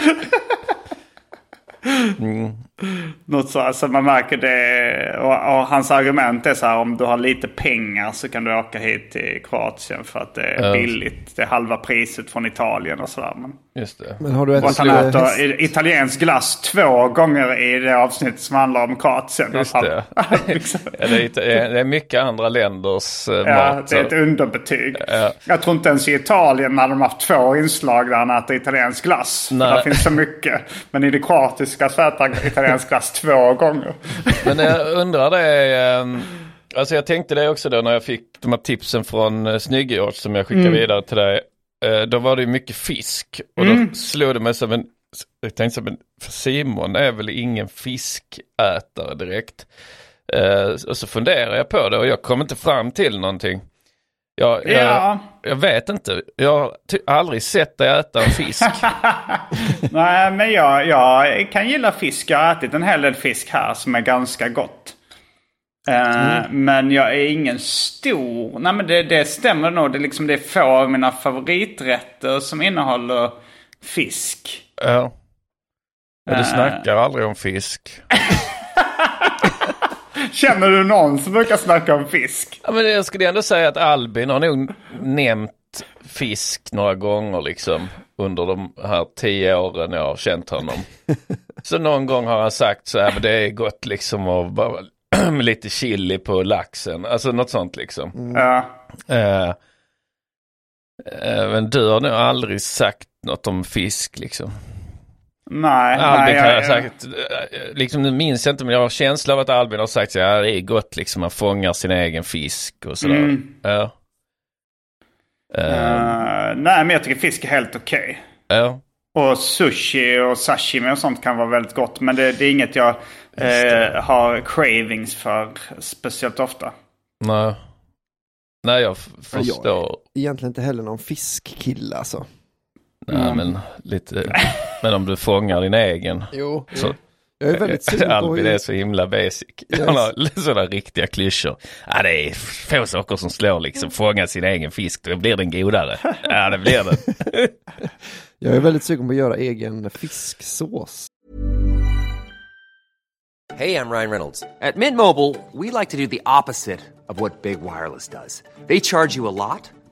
[SPEAKER 2] Något så, alltså man märker det. Och, och hans argument är så här, om du har lite pengar så kan du åka hit till Kroatien för att det är
[SPEAKER 5] Ja.
[SPEAKER 2] billigt. Det är halva priset från Italien och sådär. Men,
[SPEAKER 5] Just det.
[SPEAKER 3] Men har du ätit
[SPEAKER 2] han äter italiensk glass två gånger i det avsnitt som handlar om Kroatien.
[SPEAKER 5] Just
[SPEAKER 2] Att
[SPEAKER 5] det.
[SPEAKER 2] liksom,
[SPEAKER 5] Ja, det, är, inte- det är mycket andra länders eh,
[SPEAKER 2] ja,
[SPEAKER 5] mat.
[SPEAKER 2] det är ett underbetyg.
[SPEAKER 5] Ja.
[SPEAKER 2] Jag tror inte ens i Italien när de har haft två inslag där han äter italiensk glass.
[SPEAKER 5] Nej.
[SPEAKER 2] där finns så mycket. Men i det kroatiska så äter han italiensk glass två gånger.
[SPEAKER 5] Men jag undrar det, ehm, alltså jag tänkte det också då när jag fick de här tipsen från uh, Snygge som jag skickade vidare till dig. Eh, då var det ju mycket fisk och då slog det mig som en, jag tänkte som en, för Simon är väl ingen fiskätare direkt. Eh, och så funderar jag på det och jag kom inte fram till någonting. Jag, jag,
[SPEAKER 2] Ja.
[SPEAKER 5] jag vet inte, jag har aldrig sett dig äta en fisk.
[SPEAKER 2] Nej, men jag, jag kan gilla fisk. Jag har ätit en hel del fisk här som är ganska gott. Eh, Men jag är ingen stor... Nej, men det, det stämmer nog. Det är, liksom, det är få av mina favoriträtter som innehåller fisk.
[SPEAKER 5] ja. Men du
[SPEAKER 2] Eh.
[SPEAKER 5] snackar aldrig om fisk.
[SPEAKER 2] Känner du någon som brukar snacka om fisk?
[SPEAKER 5] Ja, men jag skulle ändå säga att Albin har nog nämnt fisk några gånger liksom under de här tio åren jag har känt honom. Så någon gång har han sagt så här, men det är gott liksom och bara lite chili på laxen, alltså något sånt liksom.
[SPEAKER 2] Ja.
[SPEAKER 5] Eh, eh, men du har nog aldrig sagt något om fisk liksom.
[SPEAKER 2] Nej,
[SPEAKER 5] Albin
[SPEAKER 2] nej,
[SPEAKER 5] kan
[SPEAKER 2] jag,
[SPEAKER 5] jag ha sagt, liksom nu minns jag inte men jag har känsla av att Albin har sagt så här, det är gott liksom, man fångar sin egen fisk och sådär.
[SPEAKER 2] Mm.
[SPEAKER 5] Ja. Eh,
[SPEAKER 2] Eh, nej, men jag tycker fisk är helt okej.
[SPEAKER 5] ja.
[SPEAKER 2] Och sushi och sashimi och sånt kan vara väldigt gott. Men det, det är inget jag eh, har cravings för speciellt ofta.
[SPEAKER 5] Nej. Nej, jag f-
[SPEAKER 3] Ja,
[SPEAKER 5] förstår.
[SPEAKER 3] egentligen inte heller någon fiskkille alltså.
[SPEAKER 5] Nej, men lite. Men om du fångar din egen.
[SPEAKER 3] Jo,
[SPEAKER 5] Så,
[SPEAKER 3] jag är väldigt sugen på
[SPEAKER 5] Albin är så himla basic.
[SPEAKER 3] Yes.
[SPEAKER 5] Han har sådana riktiga klyschor. Ja, det är få saker som slår liksom. Fånga sin egen fisk, då blir den godare. Ja, det blir den.
[SPEAKER 3] Jag är väldigt sugen på att göra egen fisksås.
[SPEAKER 6] Hey, I'm Ryan Reynolds. At Mint Mobile, we like to do the opposite of what Big Wireless does. They charge you a lot,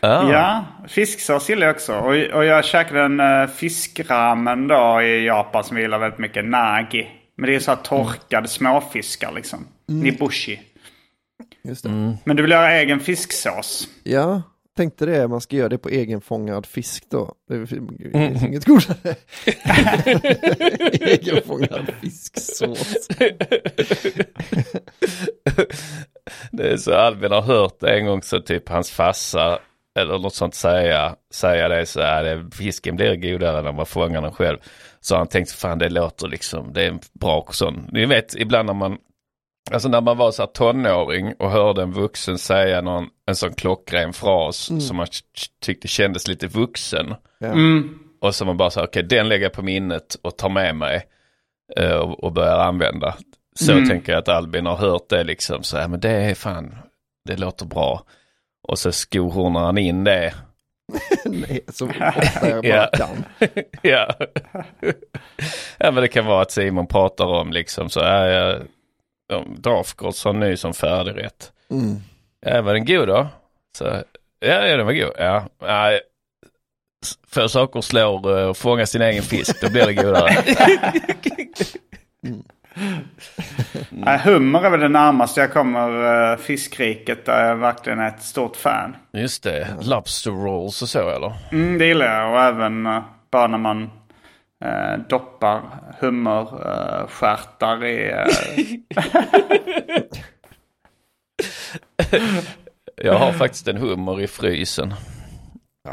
[SPEAKER 5] Ja.
[SPEAKER 2] Ja, fisksås gillar jag också. Och, och jag käkade en uh, fiskramen då i Japan som jag gillar väldigt mycket. Nagi. Men det är så här torkade småfiskar liksom. Nibushi.
[SPEAKER 3] Just det.
[SPEAKER 2] Men du vill göra egen fisksås?
[SPEAKER 3] Ja, tänkte det. Man ska göra det på egenfångad fisk då. Det finns inget godare. egenfångad fisksås.
[SPEAKER 5] Det är så Albin har hört det en gång så typ hans farsa eller något sånt säga, säga det så här, det, fisken blir godare när man fångar den själv. Så han tänkt, fan det låter liksom, det är en bra sån. Ni vet ibland när man, alltså när man var så här tonåring och hörde en vuxen säga någon, en sån klockren fras som man tyckte kändes lite vuxen.
[SPEAKER 3] Ja.
[SPEAKER 5] Och så man bara så okej den lägger jag på minnet och tar med mig eh, och, och börjar använda. Så tänker jag att Albin har hört det liksom, så här, men det är fan, det låter bra. Och så skohornar han in det.
[SPEAKER 3] Nej, så ofta jag bara
[SPEAKER 5] Ja.
[SPEAKER 3] kan.
[SPEAKER 5] ja. ja, men det kan vara att Simon pratar om liksom så är jag, om Dafgårds har ny som färdigrätt.
[SPEAKER 3] Mm.
[SPEAKER 5] Ja, var den god då? Så, ja, ja, den var god. Ja, nej. Få saker slår och fånga sin egen fisk, då blir det godare.
[SPEAKER 2] Nej, hummer är väl det närmaste jag kommer uh, fiskriket där jag verkligen är ett stort fan.
[SPEAKER 5] Just det, lobster rolls och så eller?
[SPEAKER 2] Mm, det gillar jag och även uh, bara när man uh, doppar hummerstjärtar i... Uh,
[SPEAKER 5] Jag har faktiskt en hummer i frysen.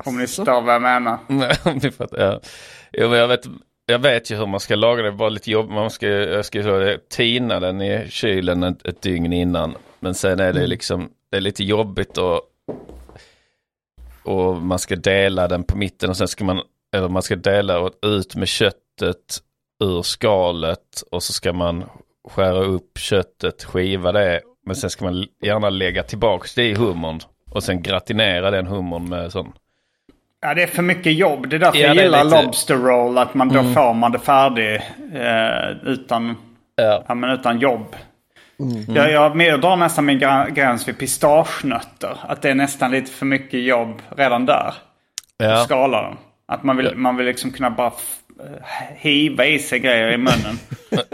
[SPEAKER 2] om ni förstår vad jag menar.
[SPEAKER 5] Om ni fattar, ja. Jo, men jag, vet, jag vet ju hur man ska laga det, bara lite jobb. Man ska, jag ska så, det, tina den i kylen ett, ett dygn innan. Men sen är det liksom, det är lite jobbigt och, och man ska dela den på mitten och sen ska man, eller man ska dela ut med köttet ur skalet och så ska man skära upp köttet, skiva det. Men sen ska man gärna lägga tillbaks det i hummern och sen gratinera den hummern med sån
[SPEAKER 2] Ja, det är för mycket jobb. Det är därför
[SPEAKER 5] Ja,
[SPEAKER 2] jag gillar
[SPEAKER 5] lite- Mm.
[SPEAKER 2] Lobster Roll. Att man då får man det färdig eh, utan,
[SPEAKER 5] Ja.
[SPEAKER 2] ja, men utan jobb. Jag, jag, jag drar nästan min gräns vid pistagenötter. Att det är nästan lite för mycket jobb redan där.
[SPEAKER 5] Ja.
[SPEAKER 2] Skala dem. Att man vill, man vill liksom kunna bara eh, hiva i sig grejer i munnen.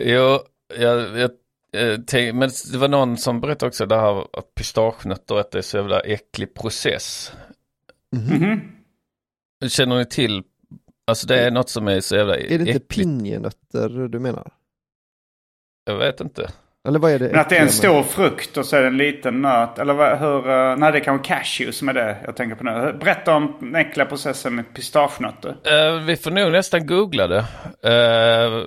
[SPEAKER 5] Jo, jag, jag, eh, men det var någon som berättade också det här att pistagenötter att det är så jävla äcklig process. Känner ni till, alltså det är något som är så jävla
[SPEAKER 3] Är det inte pinjenötter du menar?
[SPEAKER 5] Jag vet inte.
[SPEAKER 3] Eller vad är det?
[SPEAKER 2] Men att det är en stor frukt och så är det en liten nöt. Eller vad, hur, eh, nej det är kanske cashew som är det jag tänker på nu. Berätta om den äckliga processen med pistagenötter.
[SPEAKER 5] Eh, vi får nog nästan googla det. Eh,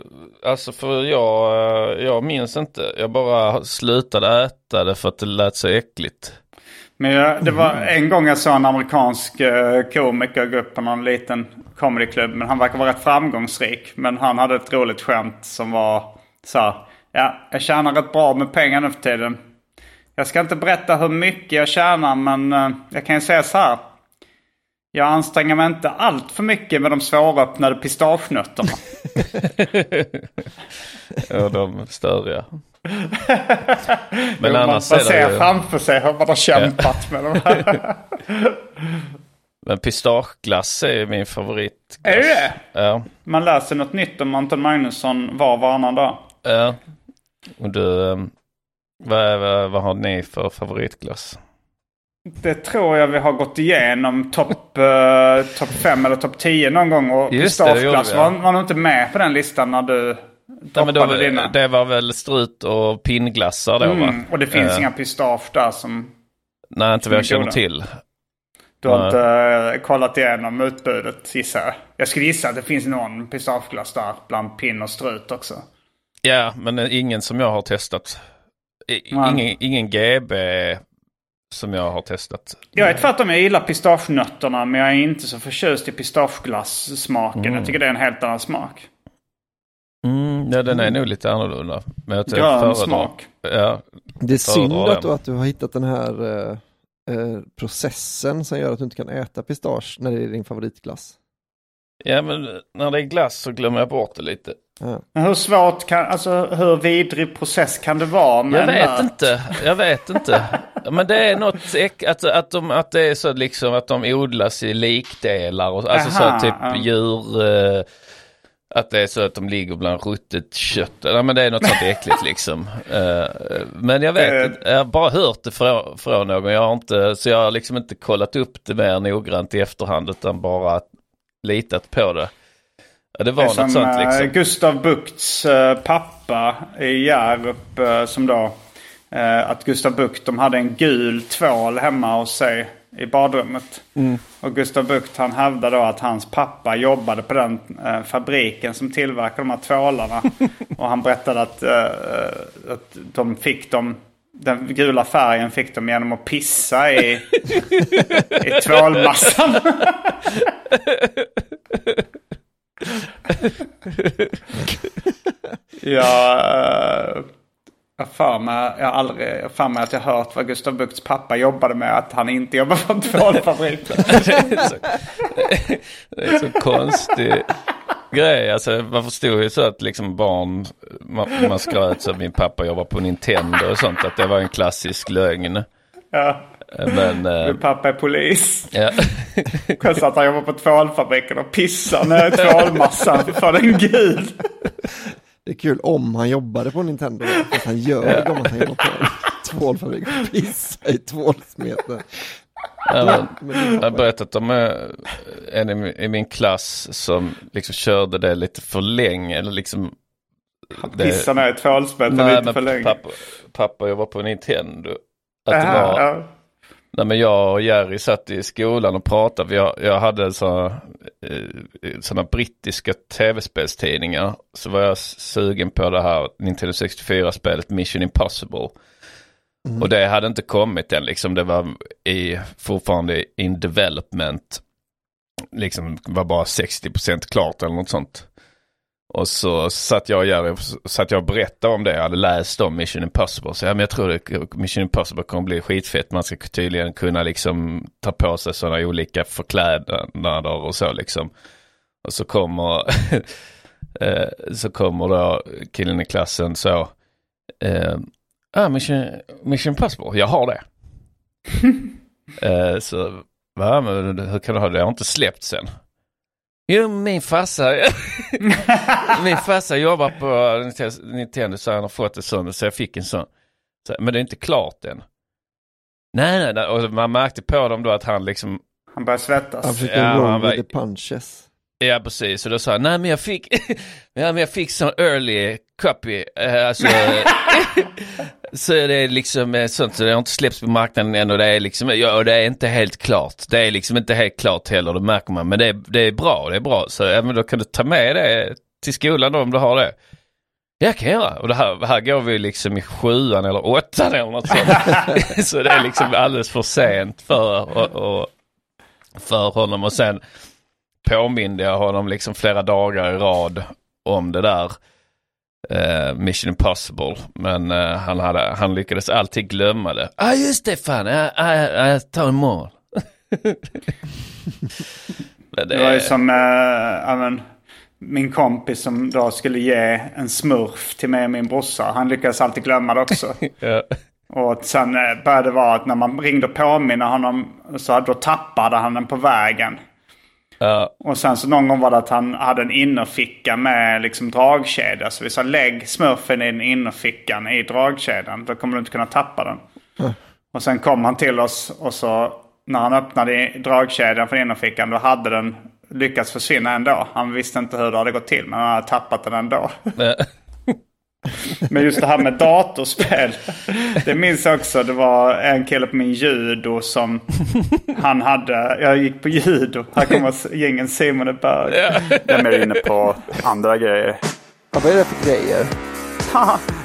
[SPEAKER 5] alltså för jag, eh, jag minns inte. Jag bara slutade äta det för att det lät så äckligt.
[SPEAKER 2] Men jag, det var en gång jag såg en amerikansk eh, komiker gå upp på någon liten comedyklubb. Men han verkar vara rätt framgångsrik. Men han hade ett roligt skämt som var så här. Ja, jag tjänar rätt bra med pengar nu för tiden. Jag ska inte berätta hur mycket jag tjänar men eh, jag kan ju säga så här. Jag anstränger mig inte allt för mycket med de svåröppnade pistagenötterna.
[SPEAKER 5] Och de störiga. Men
[SPEAKER 2] man
[SPEAKER 5] annars
[SPEAKER 2] man
[SPEAKER 5] det
[SPEAKER 2] ser
[SPEAKER 5] ju...
[SPEAKER 2] framför sig hur man har kämpat med de här.
[SPEAKER 5] Men pistageglass är min favorit.
[SPEAKER 2] Är det det?
[SPEAKER 5] Ja.
[SPEAKER 2] Man läser något nytt om Anton Magnusson var och varannan dag.
[SPEAKER 5] Ja. Och du, ehm, vad, vad, vad har ni för favoritglass?
[SPEAKER 2] Det tror jag vi har gått igenom topp uh, top 5 eller topp 10 någon gång. Och
[SPEAKER 5] Just det, det
[SPEAKER 2] pistageglass
[SPEAKER 5] vi, ja.
[SPEAKER 2] var, var nog inte med på den listan när du
[SPEAKER 5] Ja, men då,
[SPEAKER 2] dina.
[SPEAKER 5] det var väl strut och pinnglassar då va?
[SPEAKER 2] Mm, och det finns
[SPEAKER 5] Eh,
[SPEAKER 2] inga pistage där som...
[SPEAKER 5] Nej, inte vad jag känner till.
[SPEAKER 2] Du har
[SPEAKER 5] Nej.
[SPEAKER 2] inte eh, kollat igenom utbudet gissar jag. Jag skulle gissa att det finns någon pistageglass där bland pinn och strut också.
[SPEAKER 5] Ja, men ingen som jag har testat. I,
[SPEAKER 2] Nej.
[SPEAKER 5] ingen, ingen GB som jag har testat.
[SPEAKER 2] Jag är tvärtom, jag gillar pistagenötterna men jag är inte så förtjust i pistageglass-smaken. Jag tycker det är en helt annan smak.
[SPEAKER 5] Mm, ja, den är nog lite annorlunda. Men jag
[SPEAKER 2] Grön smak.
[SPEAKER 5] Ja,
[SPEAKER 3] Det är synd att att du har hittat den här eh, eh, processen som gör att du inte kan äta pistage när det är din favoritglass.
[SPEAKER 5] ja, men när det är glass så glömmer jag bort det lite.
[SPEAKER 2] Men hur svårt kan, alltså hur vidrig process kan det vara med
[SPEAKER 5] Jag vet
[SPEAKER 2] nöt?
[SPEAKER 5] inte, jag vet inte. Men det är något att, att, de, att det är så liksom att de odlas i likdelar och alltså
[SPEAKER 2] Aha,
[SPEAKER 5] så typ
[SPEAKER 2] ja.
[SPEAKER 5] djur. Eh, att det är så att de ligger bland ruttet kött. Ja, men det är något sånt äckligt liksom. Eh, men jag vet
[SPEAKER 2] Eh.
[SPEAKER 5] jag har bara hört det från, från någon. Jag har inte, så jag har liksom inte kollat upp det mer noggrant i efterhand utan bara litat på det. Ja, det var
[SPEAKER 2] Det
[SPEAKER 5] något
[SPEAKER 2] som
[SPEAKER 5] sånt
[SPEAKER 2] eh,
[SPEAKER 5] liksom.
[SPEAKER 2] Gustav Bukts pappa i Hjärup som då att Gustav Bucht de hade en gul tvål hemma hos sig i badrummet. Och Gustav Bucht han hävdade då att hans pappa jobbade på den eh, fabriken som tillverkar de här tvålarna. och han berättade att, eh, att de fick dem, den gula färgen fick de genom att pissa i, i tvålmassan. jag eh, jag har för mig, jag aldrig, jag för mig att jag hört vad Gustav Bukts pappa jobbade med. Att han inte jobbar på en tvålfabrik.
[SPEAKER 5] det, är så, konstig grej. Alltså, man förstod ju så att liksom barn, man, man skröt så att min pappa jobbar på Nintendo och sånt. Att det var en klassisk lögn.
[SPEAKER 2] ja.
[SPEAKER 5] Men, eh,
[SPEAKER 2] Min pappa är polis.
[SPEAKER 5] ja.
[SPEAKER 2] Konstigt att han jobbar på tvålfabriken och pissar ner tvålmassan för den gul.
[SPEAKER 3] Det är kul om han jobbade på Nintendo, fast han gör det om att han jobbar på en tvålfabrik och pissar i tvålsmeten.
[SPEAKER 5] Ja, jag har berättat om eh, en i min- klass som liksom körde det lite för länge. Eller liksom, det-
[SPEAKER 2] Pissar ner i tvålsmeten lite
[SPEAKER 5] men
[SPEAKER 2] för länge.
[SPEAKER 5] pappa, pappa jobbar på Nintendo. Att det var,
[SPEAKER 2] ja.
[SPEAKER 5] Nej, men jag och Jerry satt i skolan och pratade. Jag, jag hade så, eh, sådana brittiska tv-spelstidningar. Så var jag sugen på det här Nintendo 64-spelet Mission Impossible. Och det hade inte kommit än liksom. Det var i, fortfarande in development. Liksom var bara 60% klart eller något sånt. Och så satt jag och Jerry, satt jag och berättade om det. Jag hade läst om Mission Impossible. Så ja, men jag tror att Mission Impossible kommer bli skitfett. Man ska tydligen kunna liksom ta på sig sådana olika förklädnader och så liksom. Och så kommer, eh, så kommer då killen i klassen så. Eh, ah, Mission, Mission Impossible, jag har det. eh, så, va, men hur kan du ha det? Jag har inte släppt sen. Jo, min farsa, min farsa jobbar på Nintendo- så han har fått en sån, så jag fick en sån. Så, men det är inte klart än. Nej, nej, nej, och man märkte på dem då att han liksom,
[SPEAKER 2] Han börjar svettas.
[SPEAKER 3] Han försöker
[SPEAKER 5] Ja,
[SPEAKER 3] roll
[SPEAKER 5] var-
[SPEAKER 3] with the punches
[SPEAKER 5] ja precis, och då sa han, nej men jag fick, ja men jag fick sån early copy, eh, alltså, så det är liksom eh, sånt, så det har inte släppts på marknaden än och det är liksom, ja och det är inte helt klart, det är liksom inte helt klart heller, det märker man, men det är, det är bra, det är bra, så ja, men då kan du ta med det till skolan då om du har det. Jag kan göra. Och det här, här går vi liksom i sjuan eller åttan eller något sånt. så det är liksom alldeles för sent för, och, och, för honom. Och sen påminde jag honom liksom flera dagar i rad om det där. eh, Mission Impossible. Men eh, han, hade, han lyckades alltid glömma det. Ja ah, just det fan, jag, jag, jag tar imorgon. Men
[SPEAKER 2] Det var ju som eh, ja, men, min kompis som då skulle ge en smurf till mig och min brorsa. Han lyckades alltid glömma det också.
[SPEAKER 5] ja.
[SPEAKER 2] och sen eh, började det vara att när man ringde och påminna honom så då tappade han den på vägen.
[SPEAKER 5] Ja,
[SPEAKER 2] Och sen så någon gång var det att han hade en innerficka med liksom dragkedja. Så vi sa lägg smurfen i den innerfickan i dragkedjan. Då kommer du inte kunna tappa den. Och sen kom han till oss och så när han öppnade dragkedjan från innerfickan då hade den lyckats försvinna ändå. Han visste inte hur det hade gått till men han hade tappat den ändå. Men just det här med datorspel. Det minns jag också. Det var en kille på min judo som han hade. Jag gick på judo. Här kommer gängen Simon är bög.
[SPEAKER 4] Jag är mer inne på andra grejer.
[SPEAKER 3] Ja, vad är det för grejer?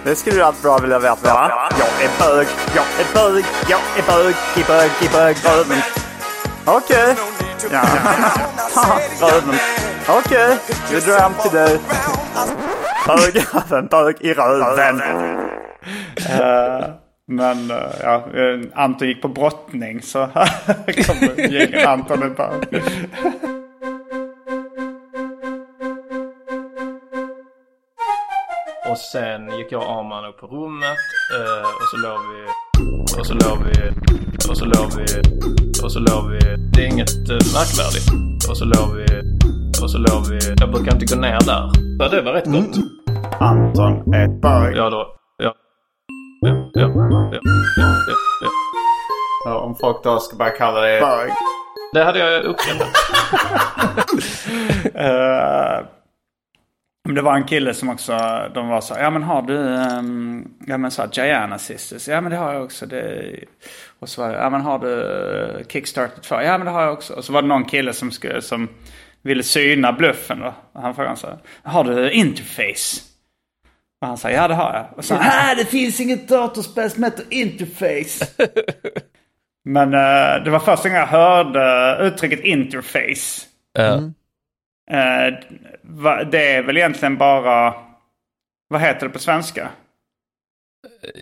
[SPEAKER 4] Det skulle du allt bra vilja veta va? Jag är bög, jag är bög, jag är bög, i bög, i bög, röven. Okej. Ja. Röven. Okej, vi drar hem till dig. Bög, röven, bög i röven.
[SPEAKER 2] Men eh, ja, eh, Anton gick på brottning så här kommer Anton är bög.
[SPEAKER 7] Och sen gick jag och Arman upp på rummet eh, och så låg vi... Och så låg vi... Och så låg vi... Och så låg vi... Det är inget märkvärdigt. Och så låg vi... Och så låg vi... Jag brukar inte gå ner där. Ja, det var rätt gott.
[SPEAKER 2] Anton är bög.
[SPEAKER 7] Ja då. Ja. Ja, ja, ja, ja, ja, ja.
[SPEAKER 2] Ja, om folk då ska börja kalla det bög.
[SPEAKER 7] Det hade jag uppskattat.
[SPEAKER 2] Eh, Men det var en kille som också, de var så ja men har du, um, ja men så här, Gianna Sisters, ja men det har jag också. Det, och så var det, ja men har du uh, Kickstarter 2, ja men det har jag också. Och så var det någon kille som, skulle, som ville syna bluffen då. Och han frågade så här, har du Interface? Och han sa, ja det har jag. Och så, nej det finns inget datorspel som heter Interface. men uh, det var första gången jag hörde uttrycket Interface.
[SPEAKER 5] Mm.
[SPEAKER 2] Va- det är väl egentligen bara... Vad heter det på svenska?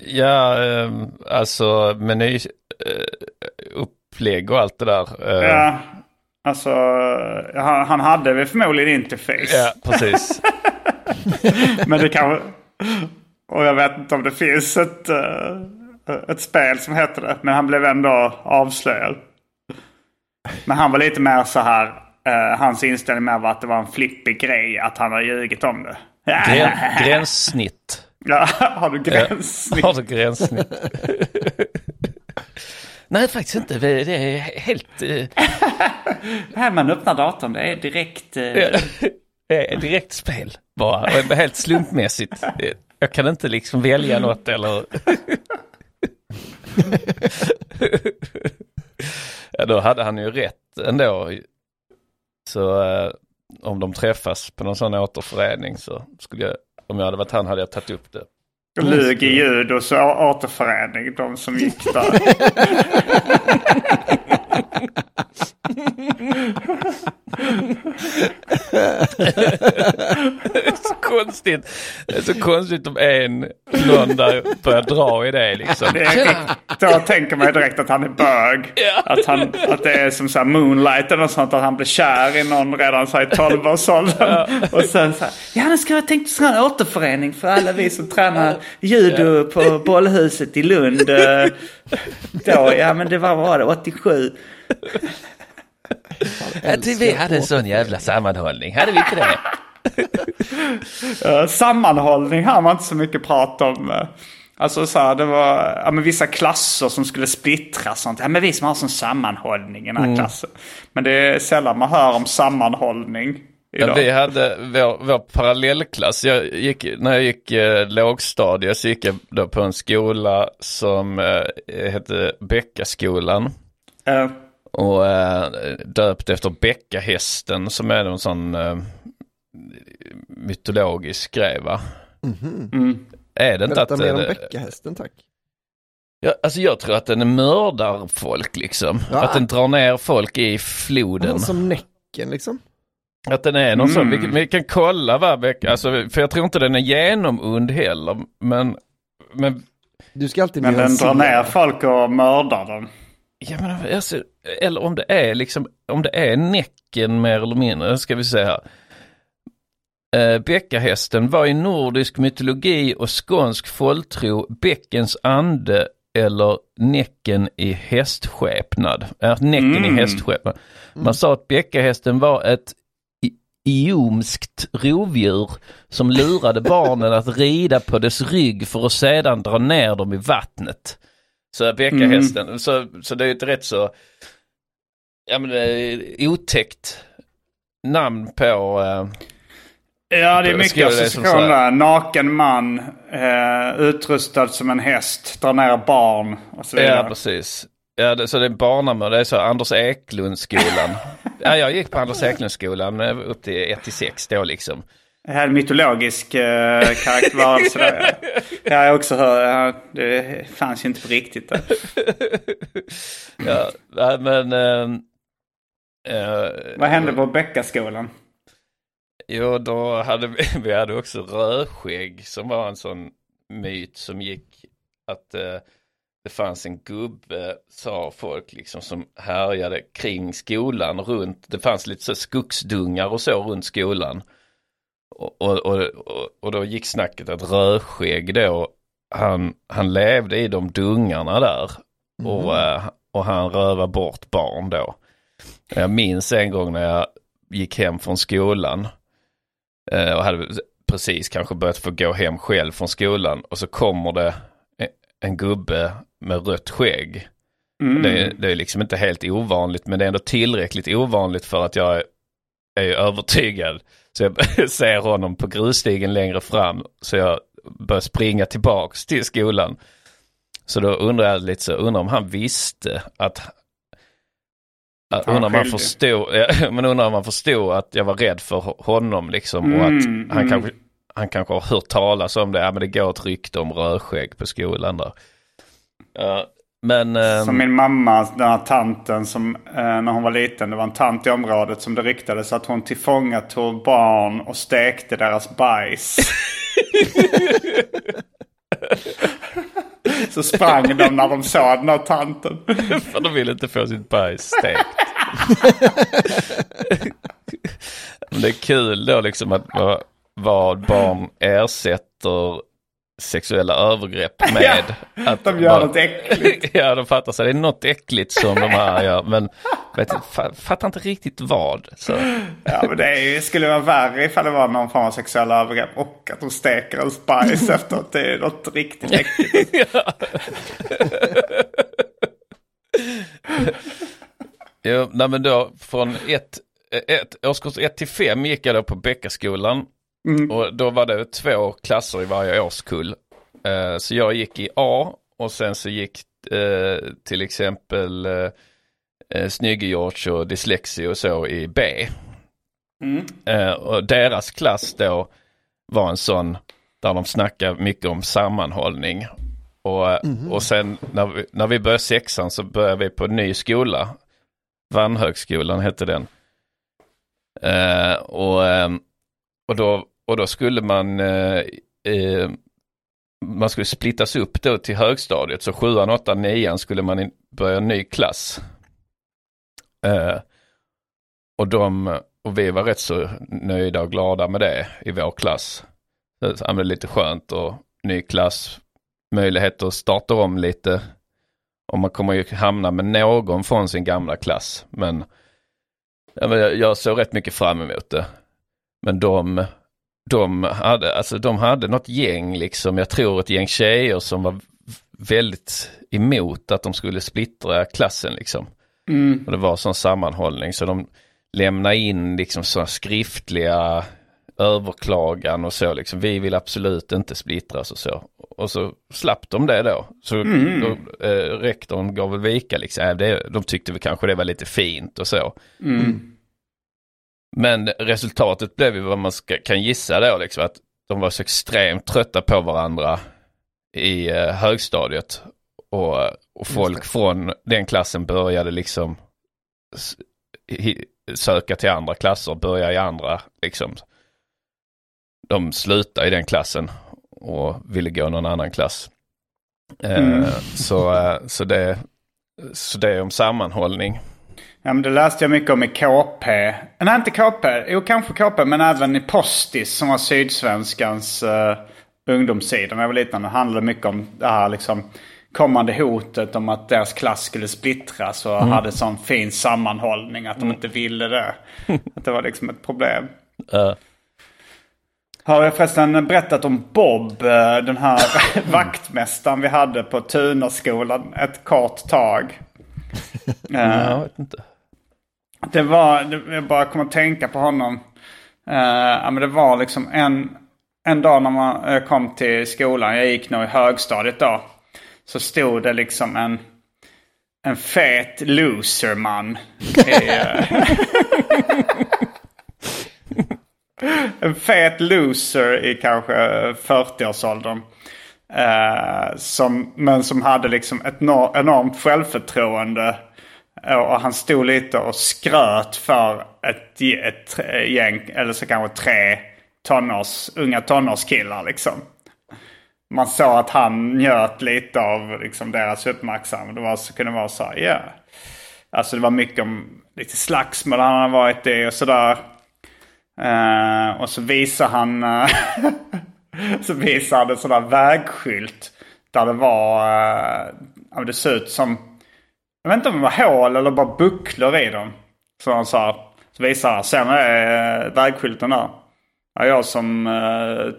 [SPEAKER 5] Ja, ehm, alltså meny, eh, upplägg och allt det där.
[SPEAKER 2] Ja, alltså han, han hade väl förmodligen interface.
[SPEAKER 5] ja precis.
[SPEAKER 2] Men det kan Och jag vet inte om det finns ett, eh, ett spel som heter det. Men han blev ändå avslöjad. Men han var lite mer så här. eh, hans inställning mer var att det var en flippig grej att han har ljugit om det.
[SPEAKER 5] Grän, gränssnitt.
[SPEAKER 2] Ja, har du gränssnitt?
[SPEAKER 5] Har du gränssnitt? Nej, faktiskt inte. Det är helt... eh,
[SPEAKER 2] Här man öppnar datorn, det är direkt... eh,
[SPEAKER 5] Det är direkt spel bara. Helt slumpmässigt. Eh, Jag kan inte liksom välja något eller... ja, då hade han ju rätt ändå. Så eh, om de träffas på någon sån återförening så skulle jag, om jag hade varit han hade jag tagit upp det.
[SPEAKER 2] Lug i ljud och så återförening, de som gick där.
[SPEAKER 5] Det är så konstigt. Det är så konstigt om en, någon där börjar dra i det liksom.
[SPEAKER 2] Det är, då tänker man ju direkt att han är bög. Att, han, att det är som så Moonlight eller något sånt. Att han blir kär i någon redan så i 12-årsåldern. Och sen så här. Ja, nu ska jag tänkt sån här återförening för alla vi som tränar judo på bollhuset i Lund. Då, ja men det var, var det, 87.
[SPEAKER 5] Att vi hade en sån jävla sammanhållning, hade vi inte det?
[SPEAKER 2] Eh, sammanhållning har man inte så mycket prat om. Alltså så här, det var ja, men vissa klasser som skulle splittras. Sånt. Ja, men vi som har sån sammanhållning i den här klassen. Men det är sällan man hör om sammanhållning.
[SPEAKER 5] Ja, vi hade vår, vår parallellklass. Jag gick, när jag gick eh, lågstadiet så gick jag då på en skola som eh, hette Bäckaskolan.
[SPEAKER 2] Eh,
[SPEAKER 5] Och eh, döpt efter Bäckahästen som är någon sån eh, mytologisk grej va?
[SPEAKER 2] mm.
[SPEAKER 5] Är det inte
[SPEAKER 3] Berätta
[SPEAKER 5] att...
[SPEAKER 3] mer om
[SPEAKER 5] eh,
[SPEAKER 3] bäckahästen tack.
[SPEAKER 5] Ja, alltså jag tror att den mördar folk liksom.
[SPEAKER 3] Ja.
[SPEAKER 5] Att den drar ner folk i floden.
[SPEAKER 3] Som Näcken liksom.
[SPEAKER 5] Att den är någon sån,
[SPEAKER 2] Mm.
[SPEAKER 5] vi, kan- vi kan kolla vad vecka, alltså, för jag tror inte den är genomund heller. Men, men,
[SPEAKER 3] Du ska alltid
[SPEAKER 2] Men den drar ner folk och mördar dem.
[SPEAKER 5] Ja, men alltså, eller om det är liksom, om det är Näcken mer eller mindre, ska vi se här. Eh, Bäckahästen var i nordisk mytologi och skånsk folktro bäckens ande eller Näcken i hästskepnad. Är Näcken
[SPEAKER 2] Mm.
[SPEAKER 5] i hästskepnad. Man sa att bäckahästen var ett iomskt rovdjur som lurade barnen att rida på dess rygg för att sedan dra ner dem i vattnet. Så bäckahästen, så, så det är ett rätt så, ja men det är otäckt namn på, eh,
[SPEAKER 2] Ja, det är mycket
[SPEAKER 5] skriver det som
[SPEAKER 2] association
[SPEAKER 5] så här.
[SPEAKER 2] där. Naken man, eh, utrustad som en häst, drar ner barn och så vidare.
[SPEAKER 5] ja precis. Ja, det, så det är barnamör, det är så Anders Eklundsskolan. ja, jag gick på Anders Eklundsskolan eh, upp till 1 till 6 då liksom.
[SPEAKER 2] En mytologisk eh, karaktär. Ja, jag har också hört. Ja, det fanns ju inte på riktigt. Där.
[SPEAKER 5] Ja, nej, men... ehm, eh,
[SPEAKER 2] Vad hände på Bäckaskolan?
[SPEAKER 5] Jo, då hade vi, vi hade också rödskägg som var en sån myt som gick att eh, det fanns en gubbe, sa folk liksom, som härjade kring skolan runt, det fanns lite så skogsdungar och så runt skolan. Och, och, och, och, då gick snacket att rödskägg då, han, han levde i de dungarna där. Och, eh, och han rövar bort barn då. Jag minns en gång när jag gick hem från skolan eh, och hade precis kanske börjat få gå hem själv från skolan och så kommer det en- en gubbe med rött skägg.
[SPEAKER 2] Mm.
[SPEAKER 5] Det, är- det är liksom inte helt ovanligt men det är ändå tillräckligt ovanligt för att jag är övertygad. Så jag ser honom på grusstigen längre fram. Så jag börjar springa tillbaks till skolan. Så då undrar jag lite så, undrar om han visste att
[SPEAKER 2] Han
[SPEAKER 5] undrar om han förstod, men undrar om han förstod att jag var rädd för honom liksom och att
[SPEAKER 2] Mm,
[SPEAKER 5] han,
[SPEAKER 2] mm.
[SPEAKER 5] kanske, han kanske har hört talas om det, ja men det går ett rykte om rödskägg på skolan där. Ja, men... ehm,
[SPEAKER 2] Som min mamma, den här tanten som eh, när hon var liten, det var en tant i området som det ryktades att hon tillfångatog barn och stekte deras bajs. Så sprang de när de såg den här tanten.
[SPEAKER 5] För de vill inte få sitt bajs stekt. Det är kul då liksom att vad, vad barn ersätter sexuella övergrepp med. att
[SPEAKER 2] de gör något äckligt.
[SPEAKER 5] ja, de fattar sig. Det är något äckligt som de här gör. Men vet, fattar inte riktigt vad. Så.
[SPEAKER 2] Ja, men det är, skulle vara värre ifall det var någon form av sexuella övergrepp och att de steker ens bajs efteråt. Det är något riktigt äckligt.
[SPEAKER 5] Jo, nej men då från ett, ett, årskurs 1 till 5 gick jag då på Bäckaskolan. Och då var det två klasser i varje årskull. Eh, så jag gick i A och sen så gick eh, till exempel eh, Snygge-George och Dyslexi och så i B. Eh, och deras klass då var en sån där de snackar mycket om sammanhållning. Och, eh, och sen när vi, när vi började sexan så började vi på en ny skola. Vannhögskolan hette den. Eh, och, ehm, och, då, och då skulle man eh, eh, man skulle splittas upp då till högstadiet. Så sjuan, åttan, nian skulle man börja en ny klass. Eh, och, de, och vi var rätt så nöjda och glada med det i vår klass. Så, det var lite skönt och ny klass, möjlighet att starta om lite. Och man kommer ju hamna med någon från sin gamla klass. Men, men jag, jag såg rätt mycket fram emot det. Men de, de, hade, alltså, de hade något gäng, liksom, jag tror ett gäng tjejer som var väldigt emot att de skulle splittra klassen. Liksom.
[SPEAKER 2] Mm.
[SPEAKER 5] Och det var sån sammanhållning så de lämnade in liksom såna skriftliga överklagan och så liksom. Vi vill absolut inte splittras och så. Och så slapp de det då. Så
[SPEAKER 2] Mm.
[SPEAKER 5] då, eh, rektorn gav väl vika liksom. Äh, det, de tyckte väl kanske det var lite fint och så.
[SPEAKER 2] Mm.
[SPEAKER 5] Men resultatet blev ju vad man ska, kan gissa då liksom att de var så extremt trötta på varandra i eh, högstadiet. Och, och folk från den klassen började liksom söka till andra klasser, börja i andra liksom. De slutade i den klassen och ville gå någon annan klass. Eh,
[SPEAKER 2] Mm.
[SPEAKER 5] så, eh, så, det, så det är om sammanhållning.
[SPEAKER 2] Ja, men det läste jag mycket om i KP. Nej, inte KP. Jo, kanske KP, men även i Postis som var Sydsvenskans uh, ungdomssida när jag var liten. Det handlade mycket om det här liksom kommande hotet om att deras klass skulle splittras och hade sån fin sammanhållning att de inte ville det. Att det var liksom ett problem.
[SPEAKER 5] Eh,
[SPEAKER 2] Har jag förresten berättat om Bob, eh, den här vaktmästaren vi hade på Tunaskolan ett kort tag? Eh,
[SPEAKER 5] jag vet inte.
[SPEAKER 2] Det var, jag bara kom att tänka på honom. Eh, ja, men det var liksom en, en dag när man eh, kom till skolan, jag gick nog i högstadiet då. Så stod det liksom en, en fet loserman. Eh, en fet loser i kanske 40-årsåldern. Eh, som, men som hade liksom ett no- enormt självförtroende. Och han stod lite och skröt för ett, ett gäng, eller så kanske tre tonårs, unga tonårskillar liksom. Man såg att han njöt lite av liksom, deras uppmärksamhet. Det var, så kunde vara så här, ja. Alltså det var mycket om lite slagsmål han hade varit i och sådär. Uh, och så visar han eh, så visar han en sån där vägskylt. Där det var, uh, det ser ut som, jag vet inte om det var hål eller bara bucklor i dem. Så han sa, så visar han, ser ni eh, vägskylten där? Ja, jag som eh,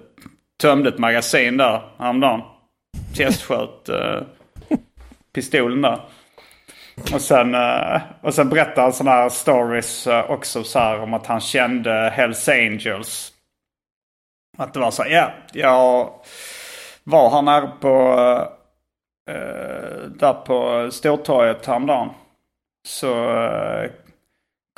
[SPEAKER 2] tömde ett magasin där häromdagen. Testsköt eh, pistolen där. Och sen, eh, och sen berättar han sådana här stories eh, också så här om att han kände Hells Angels. Att det var så här, ja, jag var här nere på, eh, där på Stortorget häromdagen. Så eh,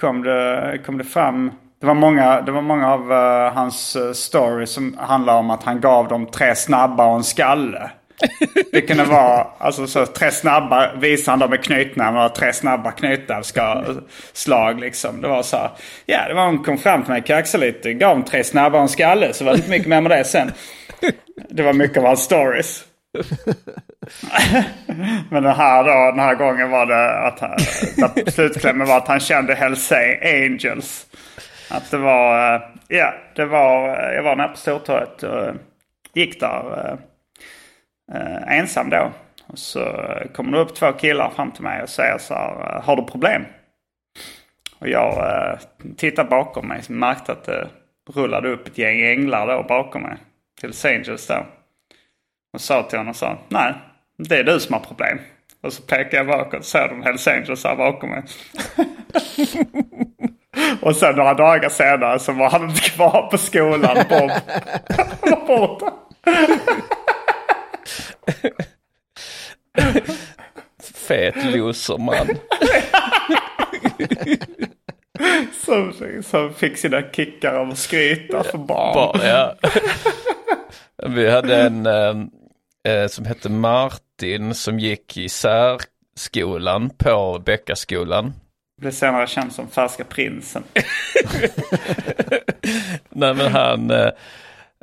[SPEAKER 2] kom, det, kom det fram, det var många, det var många av eh, hans eh, stories som handlar om att han gav dem tre snabba och en skalle. Det kunde vara, alltså så tre snabba visar han dem med knytnävar och tre snabba knytnävsslag liksom. Det var så här, ja det var hon kom fram till mig, kaxade lite, gav dem tre snabba och en skalle. Så var det inte mycket mer med det sen. Det var mycket av hans stories. Men den här då, den här gången var det att han, slutklämmen var att han kände Hells Angels. Att det var, eh, ja, det var, eh, jag var nere på Stortorget och eh, gick där eh, ensam då. Och så kommer det upp två killar fram till mig och säger så här, har du problem? Och jag eh, tittar bakom mig, märkte att det rullade upp ett gäng änglar då bakom mig. Till Angels då. Och sa till honom så nej, det är du som har problem. Och så pekar jag bakåt och ser de Hells Angels här bakom mig. och sen några dagar senare så var han inte kvar på skolan. Bob. Han var borta.
[SPEAKER 5] Fet loser-man.
[SPEAKER 2] Som, som fick sina kickar av att skryta för barn.
[SPEAKER 5] Bara, ja. Vi hade en eh, eh, som hette Martin som gick i särskolan på Bäckaskolan.
[SPEAKER 2] Blev senare känd som Färska Prinsen.
[SPEAKER 5] Nej men han, eh,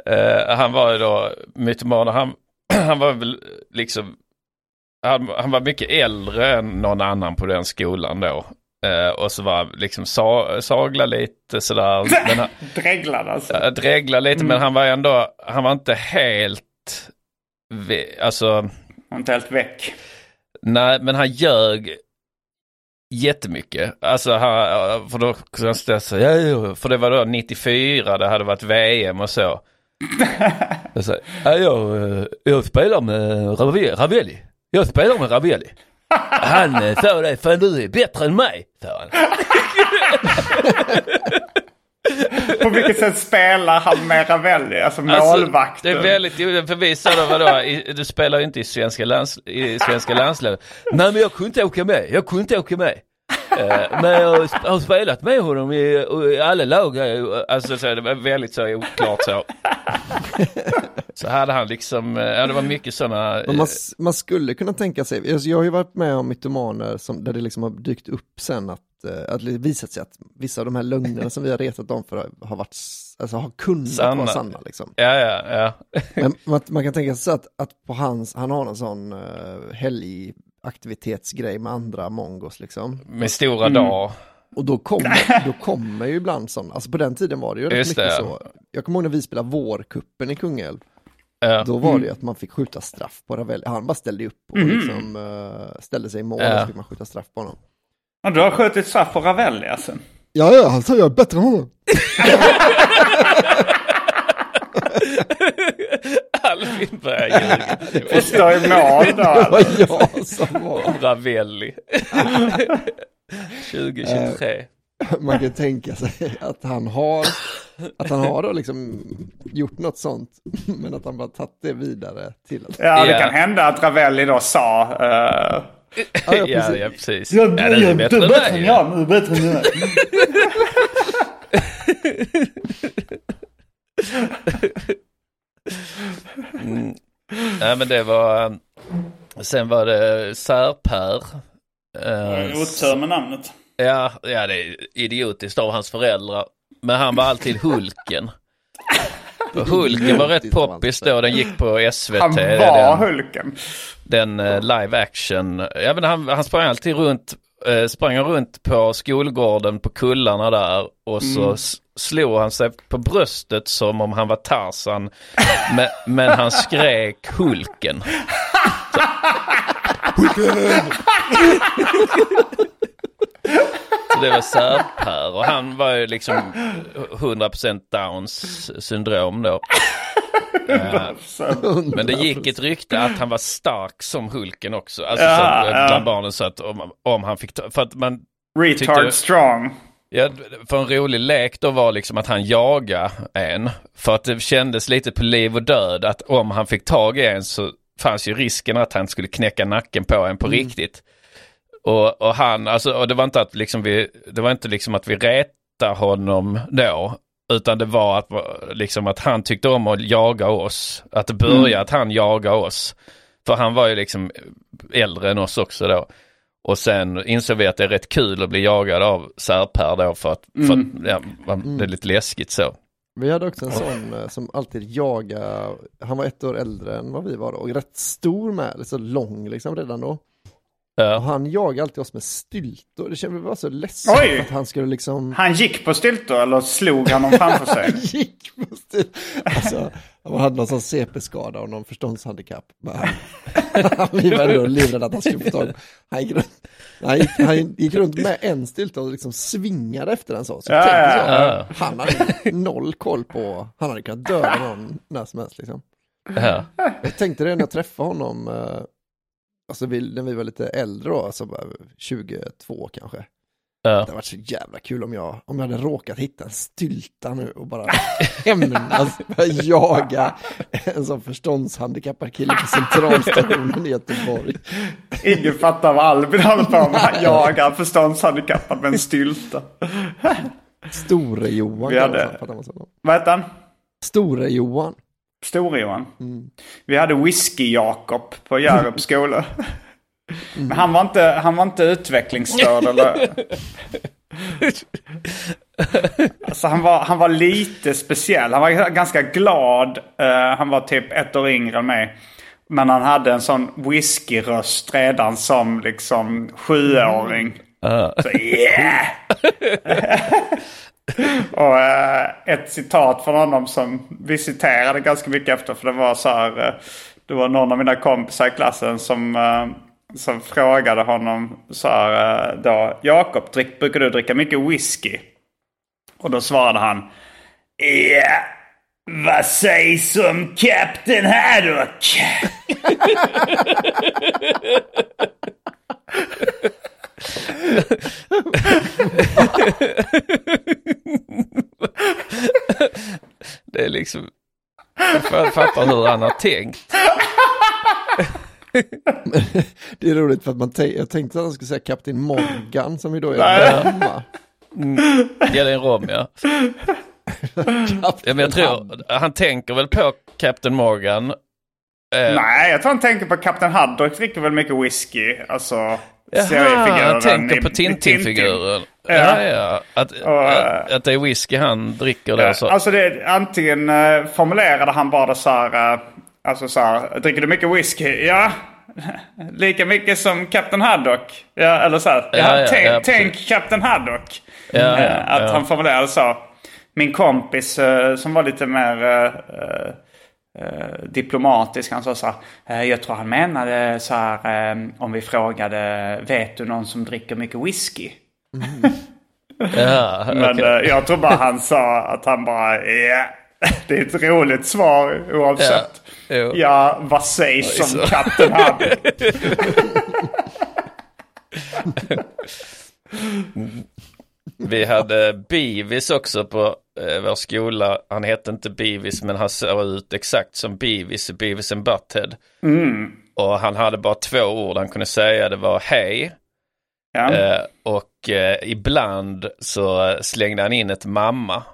[SPEAKER 5] eh, han var ju då mytoman och han, han var väl liksom, han, han var mycket äldre än någon annan på den skolan då. Eh, och så var liksom sa, sagla lite sådär. Men han,
[SPEAKER 2] Dreglad alltså.
[SPEAKER 5] Ja, dregla lite men han var ändå, han var inte helt, alltså,
[SPEAKER 2] inte helt väck.
[SPEAKER 5] nej men han ljög jättemycket. Alltså han, för då kunde han för det var då 94, det hade varit VM och så. Jag sa, ja, jag, eh, jag spelar med Ravelli, Ravelli. Jag spelar med Ravelli. Han eh, sa det, fan du är bättre än mig, sa han.
[SPEAKER 2] På vilket sätt spelar han med Ravelli? Alltså
[SPEAKER 5] Alltså,
[SPEAKER 2] målvakten.
[SPEAKER 5] det är väldigt för vi sa då vadå, i- du spelar ju inte i svenska, lands, i svenska landslaget. Nej men jag kunde inte åka med, jag kunde inte åka med. Eh, men jag har spelat med honom i, i alla lag. eh, Alltså så det var väldigt så oklart så. Så hade han liksom, eh, ja det var mycket sådana.
[SPEAKER 3] Man, man skulle kunna tänka sig, alltså jag har ju varit med om mytomaner som, där det liksom har dykt upp sen att, eh, att det visat sig att vissa av de här lögnerna som vi har retat dem för har- varit, alltså har kunnat
[SPEAKER 5] Sanna.
[SPEAKER 3] vara sanna liksom.
[SPEAKER 5] Ja ja ja.
[SPEAKER 3] Men man, man kan tänka sig så att, att på hans, han har en sån uh, helgaktivitetsgrej med andra mongos liksom.
[SPEAKER 5] Med stora dag.
[SPEAKER 3] Och då kommer, då kommer ju ibland sådana, alltså på den tiden var det ju rätt
[SPEAKER 5] Just
[SPEAKER 3] mycket
[SPEAKER 5] det.
[SPEAKER 3] så. Jag kommer ihåg när vi spelade vårkuppen i Kungälv.
[SPEAKER 5] Ja.
[SPEAKER 3] Då var det ju att man fick skjuta straff på Ravelli. Han bara ställde upp och liksom eh, ställde sig i mål
[SPEAKER 5] Ja.
[SPEAKER 3] och så fick man skjuta straff på honom.
[SPEAKER 2] Ja, du har skjutit straff på Ravelli alltså?
[SPEAKER 3] Ja, ja, han jag är bättre än honom.
[SPEAKER 5] Albin börjar ljuga.
[SPEAKER 2] Och stå i mål då?
[SPEAKER 3] Det var jag som var.
[SPEAKER 5] Ravelli. 2023.
[SPEAKER 3] Man kan tänka sig att han har, att han har då liksom gjort något sånt, men att han bara tagit det vidare till att...
[SPEAKER 2] Ja, det kan hända att Ravelli då sa... eh,
[SPEAKER 3] Ja, ja,
[SPEAKER 5] Ja,
[SPEAKER 3] precis.
[SPEAKER 5] ja precis.
[SPEAKER 2] Jag,
[SPEAKER 5] ja, du är bättre än mig.
[SPEAKER 2] jag, du är bättre än jag.
[SPEAKER 5] Mm. Nej men det var, eh, sen var det Särpär. Eh,
[SPEAKER 2] Otur med namnet.
[SPEAKER 5] ja, ja, det är idiotiskt av hans föräldrar. Men han var alltid Hulken. Hulken var rätt poppis då, den gick på SVT.
[SPEAKER 2] Han
[SPEAKER 5] den,
[SPEAKER 2] var Hulken.
[SPEAKER 5] den eh, live action. Ja, men han, han sprang alltid runt, eh, sprang runt på skolgården på kullarna där och så s- slog han sig på bröstet som om han var Tarzan. men, men han skrek Hulken. Så det var Särpär och han var ju liksom 100% Downs syndrom då. Eh, Men det gick ett rykte att han var stark som Hulken också. Alltså
[SPEAKER 2] Ja,
[SPEAKER 5] så att,
[SPEAKER 2] ja.
[SPEAKER 5] bland barnen så att om, om han fick ta, för att man
[SPEAKER 2] Retard
[SPEAKER 5] tyckte-
[SPEAKER 2] strong.
[SPEAKER 5] Ja, för en rolig lek då var liksom att han jagade en. För att det kändes lite på liv och död att om han fick tag i en så fanns ju risken att han skulle knäcka nacken på en på riktigt. Och, och han, alltså, och det var inte att liksom vi, det var inte liksom att vi retade honom då. Utan det var att, liksom att han tyckte om att jaga oss. Att det började att han jagade oss. För han var ju liksom äldre än oss också då. Och sen insåg vi att det är rätt kul att bli jagad av särpär då för att, för att ja, man- det är lite läskigt så.
[SPEAKER 3] Vi hade också en sån eh, som alltid jagade, han var ett år äldre än vad vi var då, och rätt stor med, så lång liksom redan då. Och
[SPEAKER 5] Ja,
[SPEAKER 3] han jagade alltid oss med styltor, det kändes bara så ledsen
[SPEAKER 2] Oj!
[SPEAKER 3] att han skulle liksom
[SPEAKER 2] Han gick på styltor eller slog han dem framför sig?
[SPEAKER 3] gick på styr. Alltså, han hade någon sån CP-skada och någon förståndshandikapp. Men han, vi var ändå livrädda att han skulle få tag Han gick runt, han gick, han gick runt med en stylta och liksom svingade efter den så. så
[SPEAKER 2] Ja,
[SPEAKER 3] tänk
[SPEAKER 2] ja,
[SPEAKER 3] så.
[SPEAKER 5] ja.
[SPEAKER 3] Han hade noll koll på, han hade kunnat döda någon när som helst liksom.
[SPEAKER 5] ja.
[SPEAKER 3] Jag tänkte det när jag träffade honom, eh, alltså vi, när vi var lite äldre då, alltså bara 22 kanske.
[SPEAKER 5] ja.
[SPEAKER 3] Det hade varit så jävla kul om jag, om jag hade råkat hitta en stylta nu och bara hämnas, jaga en sån förståndshandikappad kille på centralstationen i Göteborg.
[SPEAKER 2] Ingen fattar vad Albin håller på med. Han jagar förståndshandikappad med en stylta.
[SPEAKER 3] Store-Johan
[SPEAKER 2] Vi hade-. Vad hette han?
[SPEAKER 3] Store-Johan.
[SPEAKER 2] Store-Johan. Vi hade Whisky-Jakob på Hjärups skola. Men han var inte, han var inte utvecklingsstörd eller... Alltså han var, han var lite speciell. Han var ganska glad. Eh, han var typ ett år yngre än mig. Men han hade en sån whiskyröst redan som liksom sjuåring. Så yeah! Och eh, ett citat från honom som vi citerade ganska mycket efter. För det var så här. eh, det var någon av mina kompisar i klassen som, eh, som frågade honom så här. eh, då, Jakob, brukar du dricka mycket whisky? Och då svarade han. Ja, vad sägs om Captain Haddock?
[SPEAKER 5] Det är liksom, jag fattar hur han har tänkt.
[SPEAKER 3] Det är roligt för att man jag tänkte att han skulle säga Kapten Morgan som ju då är
[SPEAKER 2] Nej.
[SPEAKER 3] hemma.
[SPEAKER 5] Ja, det är en rom ja. ja men jag tror, han tänker väl på Captain Morgan. Eh,
[SPEAKER 2] Nej, jag tror han tänker på Captain Haddock dricker väl mycket whisky. Alltså
[SPEAKER 5] Jaha, han tänker på
[SPEAKER 2] i Tintin.
[SPEAKER 5] Tintin-figuren.
[SPEAKER 2] Ja.
[SPEAKER 5] Ja, ja. Att,
[SPEAKER 2] Och,
[SPEAKER 5] att, att det är whisky han dricker då. Så.
[SPEAKER 2] Alltså det, är- antingen eh, formulerade han bara så här. eh, alltså så här. Dricker du mycket whisky? Ja. Lika mycket som Captain Haddock. Ja, eller så här. Ja,
[SPEAKER 5] Ja,
[SPEAKER 2] tänk,
[SPEAKER 5] ja,
[SPEAKER 2] tänk Captain Haddock.
[SPEAKER 5] Ja,
[SPEAKER 2] Eh, att han formulerade så. Min kompis eh, som var lite mer eh, diplomatisk. Han sa så här. eh, jag tror han menade så här. eh, om vi frågade. Vet du någon som dricker mycket whisky?
[SPEAKER 5] Ja,
[SPEAKER 2] Men
[SPEAKER 5] okej.
[SPEAKER 2] eh, jag tror bara han sa att han bara ja. Det är ett roligt svar oavsett.
[SPEAKER 5] Ja.
[SPEAKER 2] Ja, vad sägs
[SPEAKER 5] Oj,
[SPEAKER 2] som katten hade?
[SPEAKER 5] Vi hade Beavis också på eh, vår skola. Han hette inte Beavis men han såg ut exakt som Beavis Beavis and Butthead. Och han hade bara två ord han kunde säga. Det var hej.
[SPEAKER 2] Ja.
[SPEAKER 5] Eh, och eh, ibland så slängde han in ett mamma.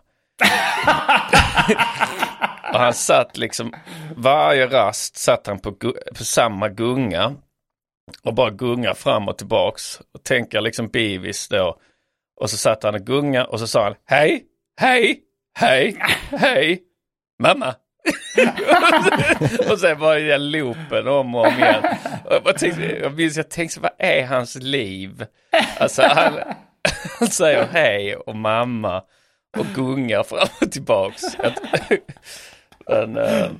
[SPEAKER 5] och han satt liksom, varje rast satt han på, på samma gunga. Och bara gunga fram och tillbaks. Och tänker liksom Beavis då. Och så satt han och gunga och så sa han hej, hej, hej, hej, mamma. och sen var det den loopen om och om igen. Och jag, tänkte, jag minns, jag tänkte, vad är hans liv? Alltså han, han säger hej och mamma och gungar fram och tillbaks. Men, eh,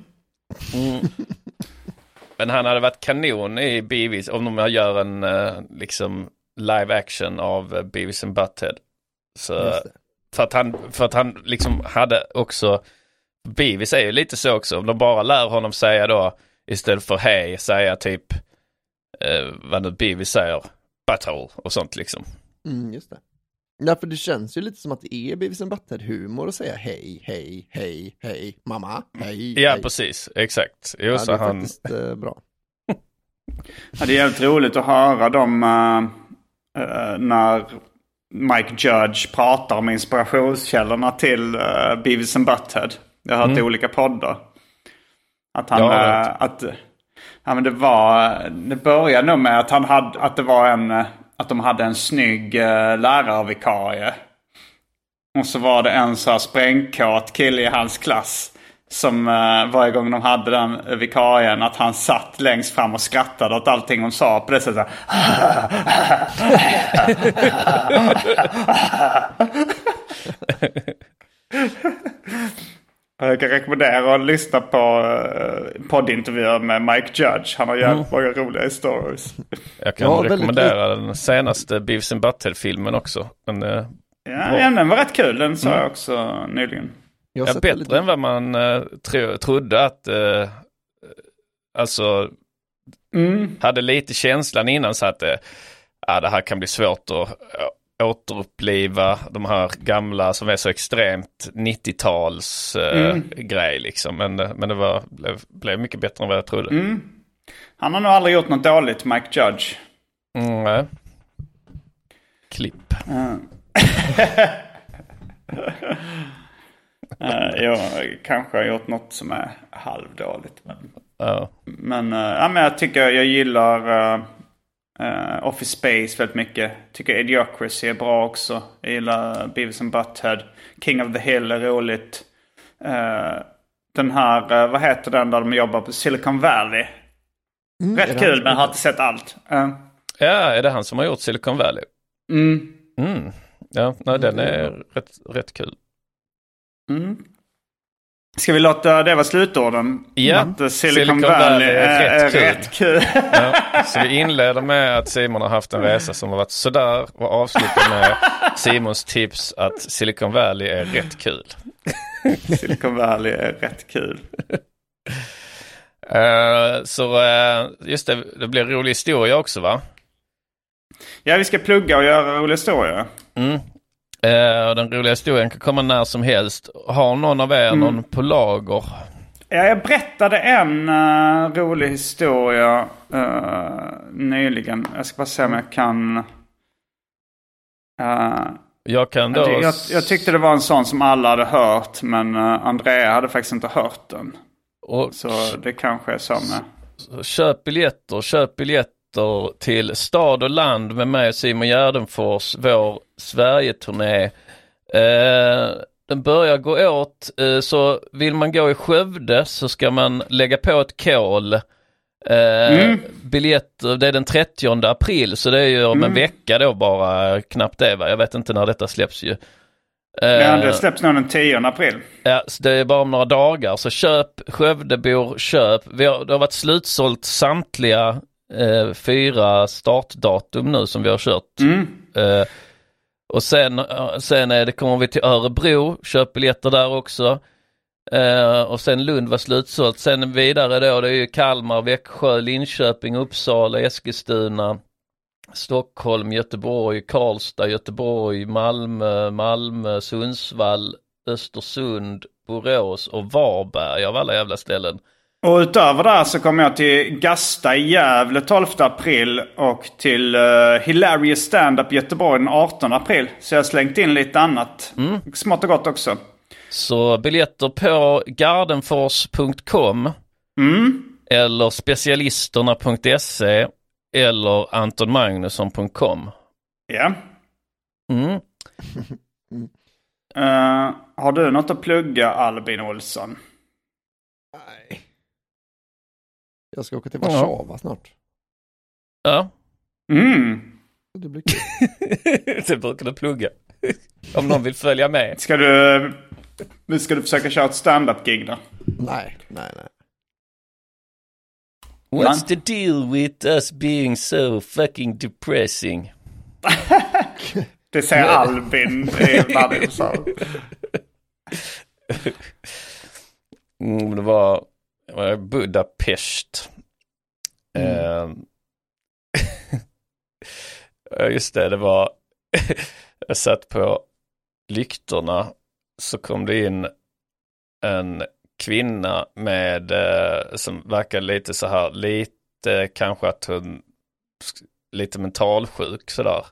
[SPEAKER 5] mm. Men han hade varit kanon i Beavis om de gör en eh, liksom live action av Beavis and Butthead. Så. För att han, för att han liksom hade också, Beavis är ju lite så också. Om de bara lär honom säga då istället för hej säga typ eh, vad nu Beavis säger. Butthole och sånt liksom.
[SPEAKER 3] Mm, just det. Ja, för det känns ju lite som att det är Beavis and Butthead-humor att säga hej, hej, hej, hej, mamma, hej,
[SPEAKER 5] Ja
[SPEAKER 3] hej.
[SPEAKER 5] precis, exakt. Jo,
[SPEAKER 3] Ja,
[SPEAKER 5] så
[SPEAKER 3] det är
[SPEAKER 5] han...
[SPEAKER 3] faktiskt eh, bra.
[SPEAKER 2] Ja, det är jävligt roligt att höra dem eh, eh, när Mike Judge pratar om inspirationskällorna till uh, Beavis and Butthead. Jag har hört
[SPEAKER 5] Mm.
[SPEAKER 2] i olika poddar. Att han...
[SPEAKER 5] Ja, jag
[SPEAKER 2] eh, att, ja, men det var... Det började nog med att han hade... Att det var en... eh, Att de hade en snygg uh, lärarvikarie. Och så var det en så här sprängkåt kille i hans klass. Som uh, varje gång de hade den eh, vikarien att han satt längst fram och skrattade åt allting hon sa på det sättet. Jag kan rekommendera att lyssna på uh, poddintervjuer med Mike Judge. Han har jävligt många roliga stories.
[SPEAKER 5] Jag kan
[SPEAKER 3] Ja, väldigt
[SPEAKER 5] rekommendera den senaste Beavis and Butthead-filmen också. Men, eh,
[SPEAKER 2] Ja, ja, den var rätt kul. Den sa
[SPEAKER 5] Mm.
[SPEAKER 2] jag också nyligen.
[SPEAKER 3] Jag
[SPEAKER 5] ja, bättre
[SPEAKER 3] lite-
[SPEAKER 5] än vad man eh, tro, trodde att... eh, alltså,
[SPEAKER 2] Mm.
[SPEAKER 5] hade lite känslan innan så att eh, det här kan bli svårt att eh, återuppliva de här gamla som är så extremt 90-tals eh,
[SPEAKER 2] Mm.
[SPEAKER 5] grej liksom. Men, eh, men det var, blev, blev mycket bättre än vad jag trodde.
[SPEAKER 2] Mm. Han har nog aldrig gjort något dåligt, Mike Judge.
[SPEAKER 5] Mm, nej. Klipp.
[SPEAKER 2] Uh, jag kanske har gjort något som är halvdåligt. Men,
[SPEAKER 5] Ja.
[SPEAKER 2] men, eh, ja, men jag tycker jag gillar eh, eh, Office Space väldigt mycket. Tycker Idiocracy är bra också. Jag gillar Beavis and Butthead. King of the Hill är roligt. Den här, vad heter den där de jobbar på? Silicon Valley.
[SPEAKER 3] Mm,
[SPEAKER 2] Rätt kul
[SPEAKER 3] han-
[SPEAKER 2] men jag har inte sett allt.
[SPEAKER 5] Ja, är det han som har gjort Silicon Valley?
[SPEAKER 2] mm.
[SPEAKER 5] Mm. Ja, nej, den är rätt, rätt kul.
[SPEAKER 2] Mm. Ska vi låta det vara slutorden?
[SPEAKER 5] Ja,
[SPEAKER 2] Att eh, Silicon,
[SPEAKER 5] Silicon
[SPEAKER 2] Valley
[SPEAKER 5] är
[SPEAKER 2] är,
[SPEAKER 5] rätt kul.
[SPEAKER 2] rätt kul.
[SPEAKER 5] Ja, så vi inleder med att Simon har haft en resa som har varit sådär och avslutar med Simons tips att Silicon Valley är rätt kul.
[SPEAKER 2] Silicon Valley är rätt kul.
[SPEAKER 5] Eh, så eh, just det, det blir rolig historia också va?
[SPEAKER 2] Ja, vi ska plugga och göra roliga historier.
[SPEAKER 5] Mm. Eh, den roliga historien kan komma när som helst. Har någon av er någon på lager?
[SPEAKER 2] Ja, jag berättade en eh, rolig historia eh, nyligen. Jag ska bara se om jag kan... eh,
[SPEAKER 5] Jag kan då...
[SPEAKER 2] jag, jag tyckte det var en sån som alla hade hört, men uh, Andrea hade faktiskt inte hört den.
[SPEAKER 5] och
[SPEAKER 2] Så det kanske är så med.
[SPEAKER 5] Köp biljetter, köp biljetter till Stad och land med mig och Simon Gärdenfors, vår Sverigeturné. Eh, den börjar gå åt, eh, så vill man gå i Skövde så ska man lägga på ett kol. Eh, Biljetter, det är den 30 april så det är ju om en vecka då bara, knappt det va? Jag vet inte när detta släpps ju. Eh,
[SPEAKER 2] Ja, det släpps nog den 10 april.
[SPEAKER 5] Ja, så det är bara om några dagar. Så köp, Skövdebor, köp. Vi har, det har varit slutsålt samtliga eh, fyra startdatum nu som vi har kört.
[SPEAKER 2] Mm.
[SPEAKER 5] Eh, och sen, eh, sen är det, kommer vi till Örebro, köp biljetter där också. Eh, och sen Lund var slutsålt. Sen vidare då, det är ju Kalmar, Växjö, Linköping, Uppsala, Eskilstuna, Stockholm, Göteborg, Karlstad, Göteborg, Malmö, Malmö, Sundsvall, Östersund, Borås och Varberg av alla jävla ställen.
[SPEAKER 2] Och utöver det här så kommer jag till Gasta i Gävle 12 april och till uh, Hilarious Stand-Up Göteborg den 18 april. Så jag har slängt in lite annat. Smått och gott också.
[SPEAKER 5] Så biljetter på gardenfors.com eller specialisterna.se eller antonmagnusson.com.
[SPEAKER 2] Ja.
[SPEAKER 5] Mm.
[SPEAKER 2] Eh, har du något att plugga Albin Olsson?
[SPEAKER 3] Nej. Jag ska åka till Warszawa snart.
[SPEAKER 5] Ja,
[SPEAKER 2] Mm.
[SPEAKER 3] Det blir kul.
[SPEAKER 5] det brukar du plugga. Om någon vill följa med.
[SPEAKER 2] Ska du, ska du försöka köra ett stand-up-gig då?
[SPEAKER 3] nej, nej, nej.
[SPEAKER 5] What's the deal with us being so fucking depressing?
[SPEAKER 2] Det säger Albin i.
[SPEAKER 5] Mm, det var Budapest. Eh, Ja, just det, det var, jag satt på lyktorna så kom det in en kvinna med, eh, som verkade lite så här, lite kanske att hon, lite mentalsjuk sådär.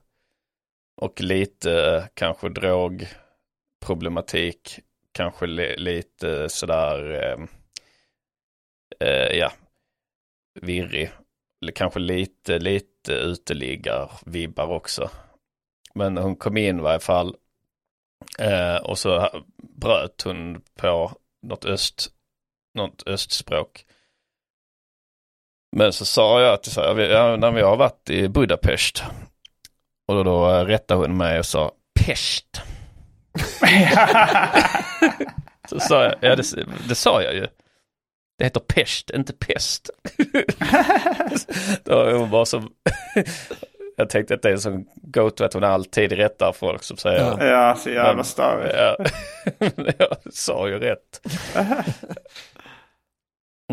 [SPEAKER 5] Och lite eh, kanske drogproblematik, kanske li, lite sådär, eh, eh, ja, virrig. Kanske lite, lite uteliggar-vibbar också. Men hon kom in i varje fall. Eh, och så bröt hon på något, öst, något östspråk. Men så sa jag så ja, när vi har varit i Budapest. Och då, då rättade hon mig och sa Pest. så sa jag, ja det, det sa jag ju. Det heter pest, inte pest. Då är hon bara som... Jag tänkte att det är en sån go-to att hon alltid rättar folk som säger...
[SPEAKER 2] Ja, ja så jävla störigt.
[SPEAKER 5] Ja. jag sa ju rätt.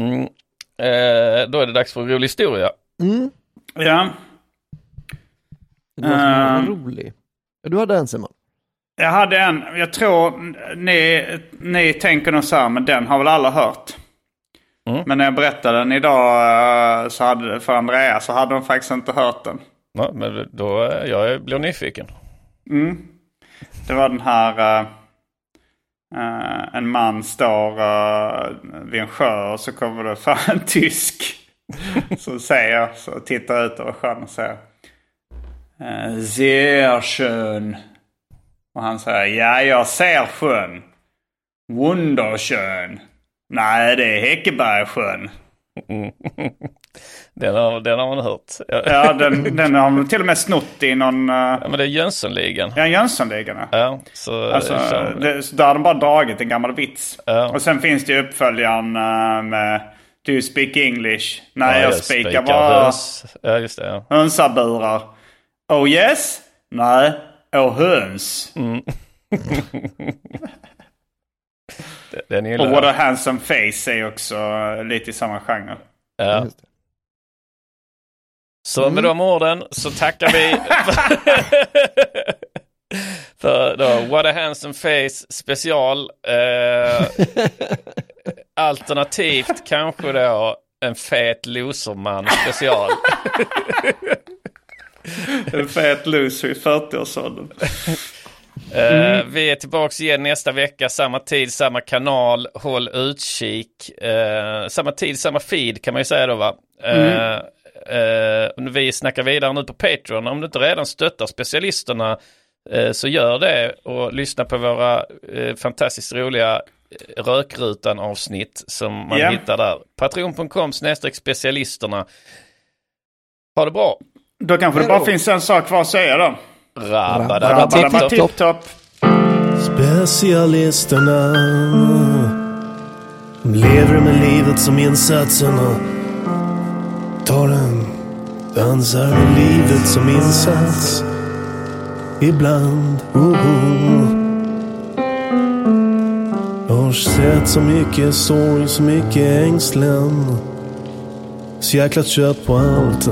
[SPEAKER 5] Mm. Eh, då är det dags för en rolig historia.
[SPEAKER 3] Mm.
[SPEAKER 2] Ja.
[SPEAKER 3] Det var uh,
[SPEAKER 2] Ehm.
[SPEAKER 3] rolig. Du hade en Simon.
[SPEAKER 2] Jag hade en, jag tror ni, ni tänker nog så här, men den har väl alla hört.
[SPEAKER 5] Mm.
[SPEAKER 2] Men när jag berättade den idag eh, så hade, för Andrea så hade de faktiskt inte hört den.
[SPEAKER 5] Ja, men då, eh, jag blir nyfiken.
[SPEAKER 2] Mm. Det var den här, eh, eh, en man står uh, vid en sjö och så kommer det fram en tysk. som säger, så tittar ut över sjön och säger. Uh, sehr schön. Och han säger, ja jag ser sjön. Wunderschön. Nej, det är Häckebergsjön.
[SPEAKER 5] Mm. Den, har, den har man hört.
[SPEAKER 2] Ja, den, den har man till och med snott i någon... Uh...
[SPEAKER 5] Ja, men det är Jönssonligan.
[SPEAKER 2] Ja, Jönssonligan.
[SPEAKER 5] Ja, så
[SPEAKER 2] Alltså,
[SPEAKER 5] kör-
[SPEAKER 2] det, så där har de bara dragit en gammal vits.
[SPEAKER 5] Ja.
[SPEAKER 2] Och sen finns det uppföljaren uh, med Do you speak English? Nej,
[SPEAKER 5] Ja,
[SPEAKER 2] jag spikar
[SPEAKER 5] spikar
[SPEAKER 2] bara
[SPEAKER 5] höns. Ja, just det. Ja.
[SPEAKER 2] hönsaburar. Oh yes? Nej, oh höns.
[SPEAKER 5] Mm. Den gillar
[SPEAKER 2] Och. What a handsome face är också lite i samma genre.
[SPEAKER 5] Ja. Så med de orden så tackar vi för då What a handsome face special. Eh, alternativt kanske då en fet loserman special.
[SPEAKER 2] En fet loser i 40-årsåldern.
[SPEAKER 5] Eh, vi är tillbaks igen nästa vecka, samma tid, samma kanal. Håll utkik. Eh, samma tid, samma feed kan man ju säga då va. Eh, eh, vi snackar vidare nu på Patreon. Om du inte redan stöttar specialisterna så gör det och lyssna på våra fantastiskt roliga Rökrutan avsnitt som man
[SPEAKER 2] Ja.
[SPEAKER 5] hittar där. Patreon.com snedstreck specialisterna. Ha det bra.
[SPEAKER 2] Då kanske det bara finns en sak kvar att säga då.
[SPEAKER 5] Rabba,
[SPEAKER 2] Rabba, tipp-topp.
[SPEAKER 1] Specialisterna De lever med livet som insatsen och tar en dansar med livet som insats. Ibland, oh, oh. Jag har sett så mycket sorg, så mycket ängslan. Så jäkla trött på allt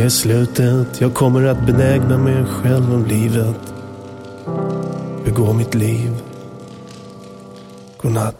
[SPEAKER 1] är slutet, jag kommer att benägna mig själv om livet. Begå mitt liv. Godnatt.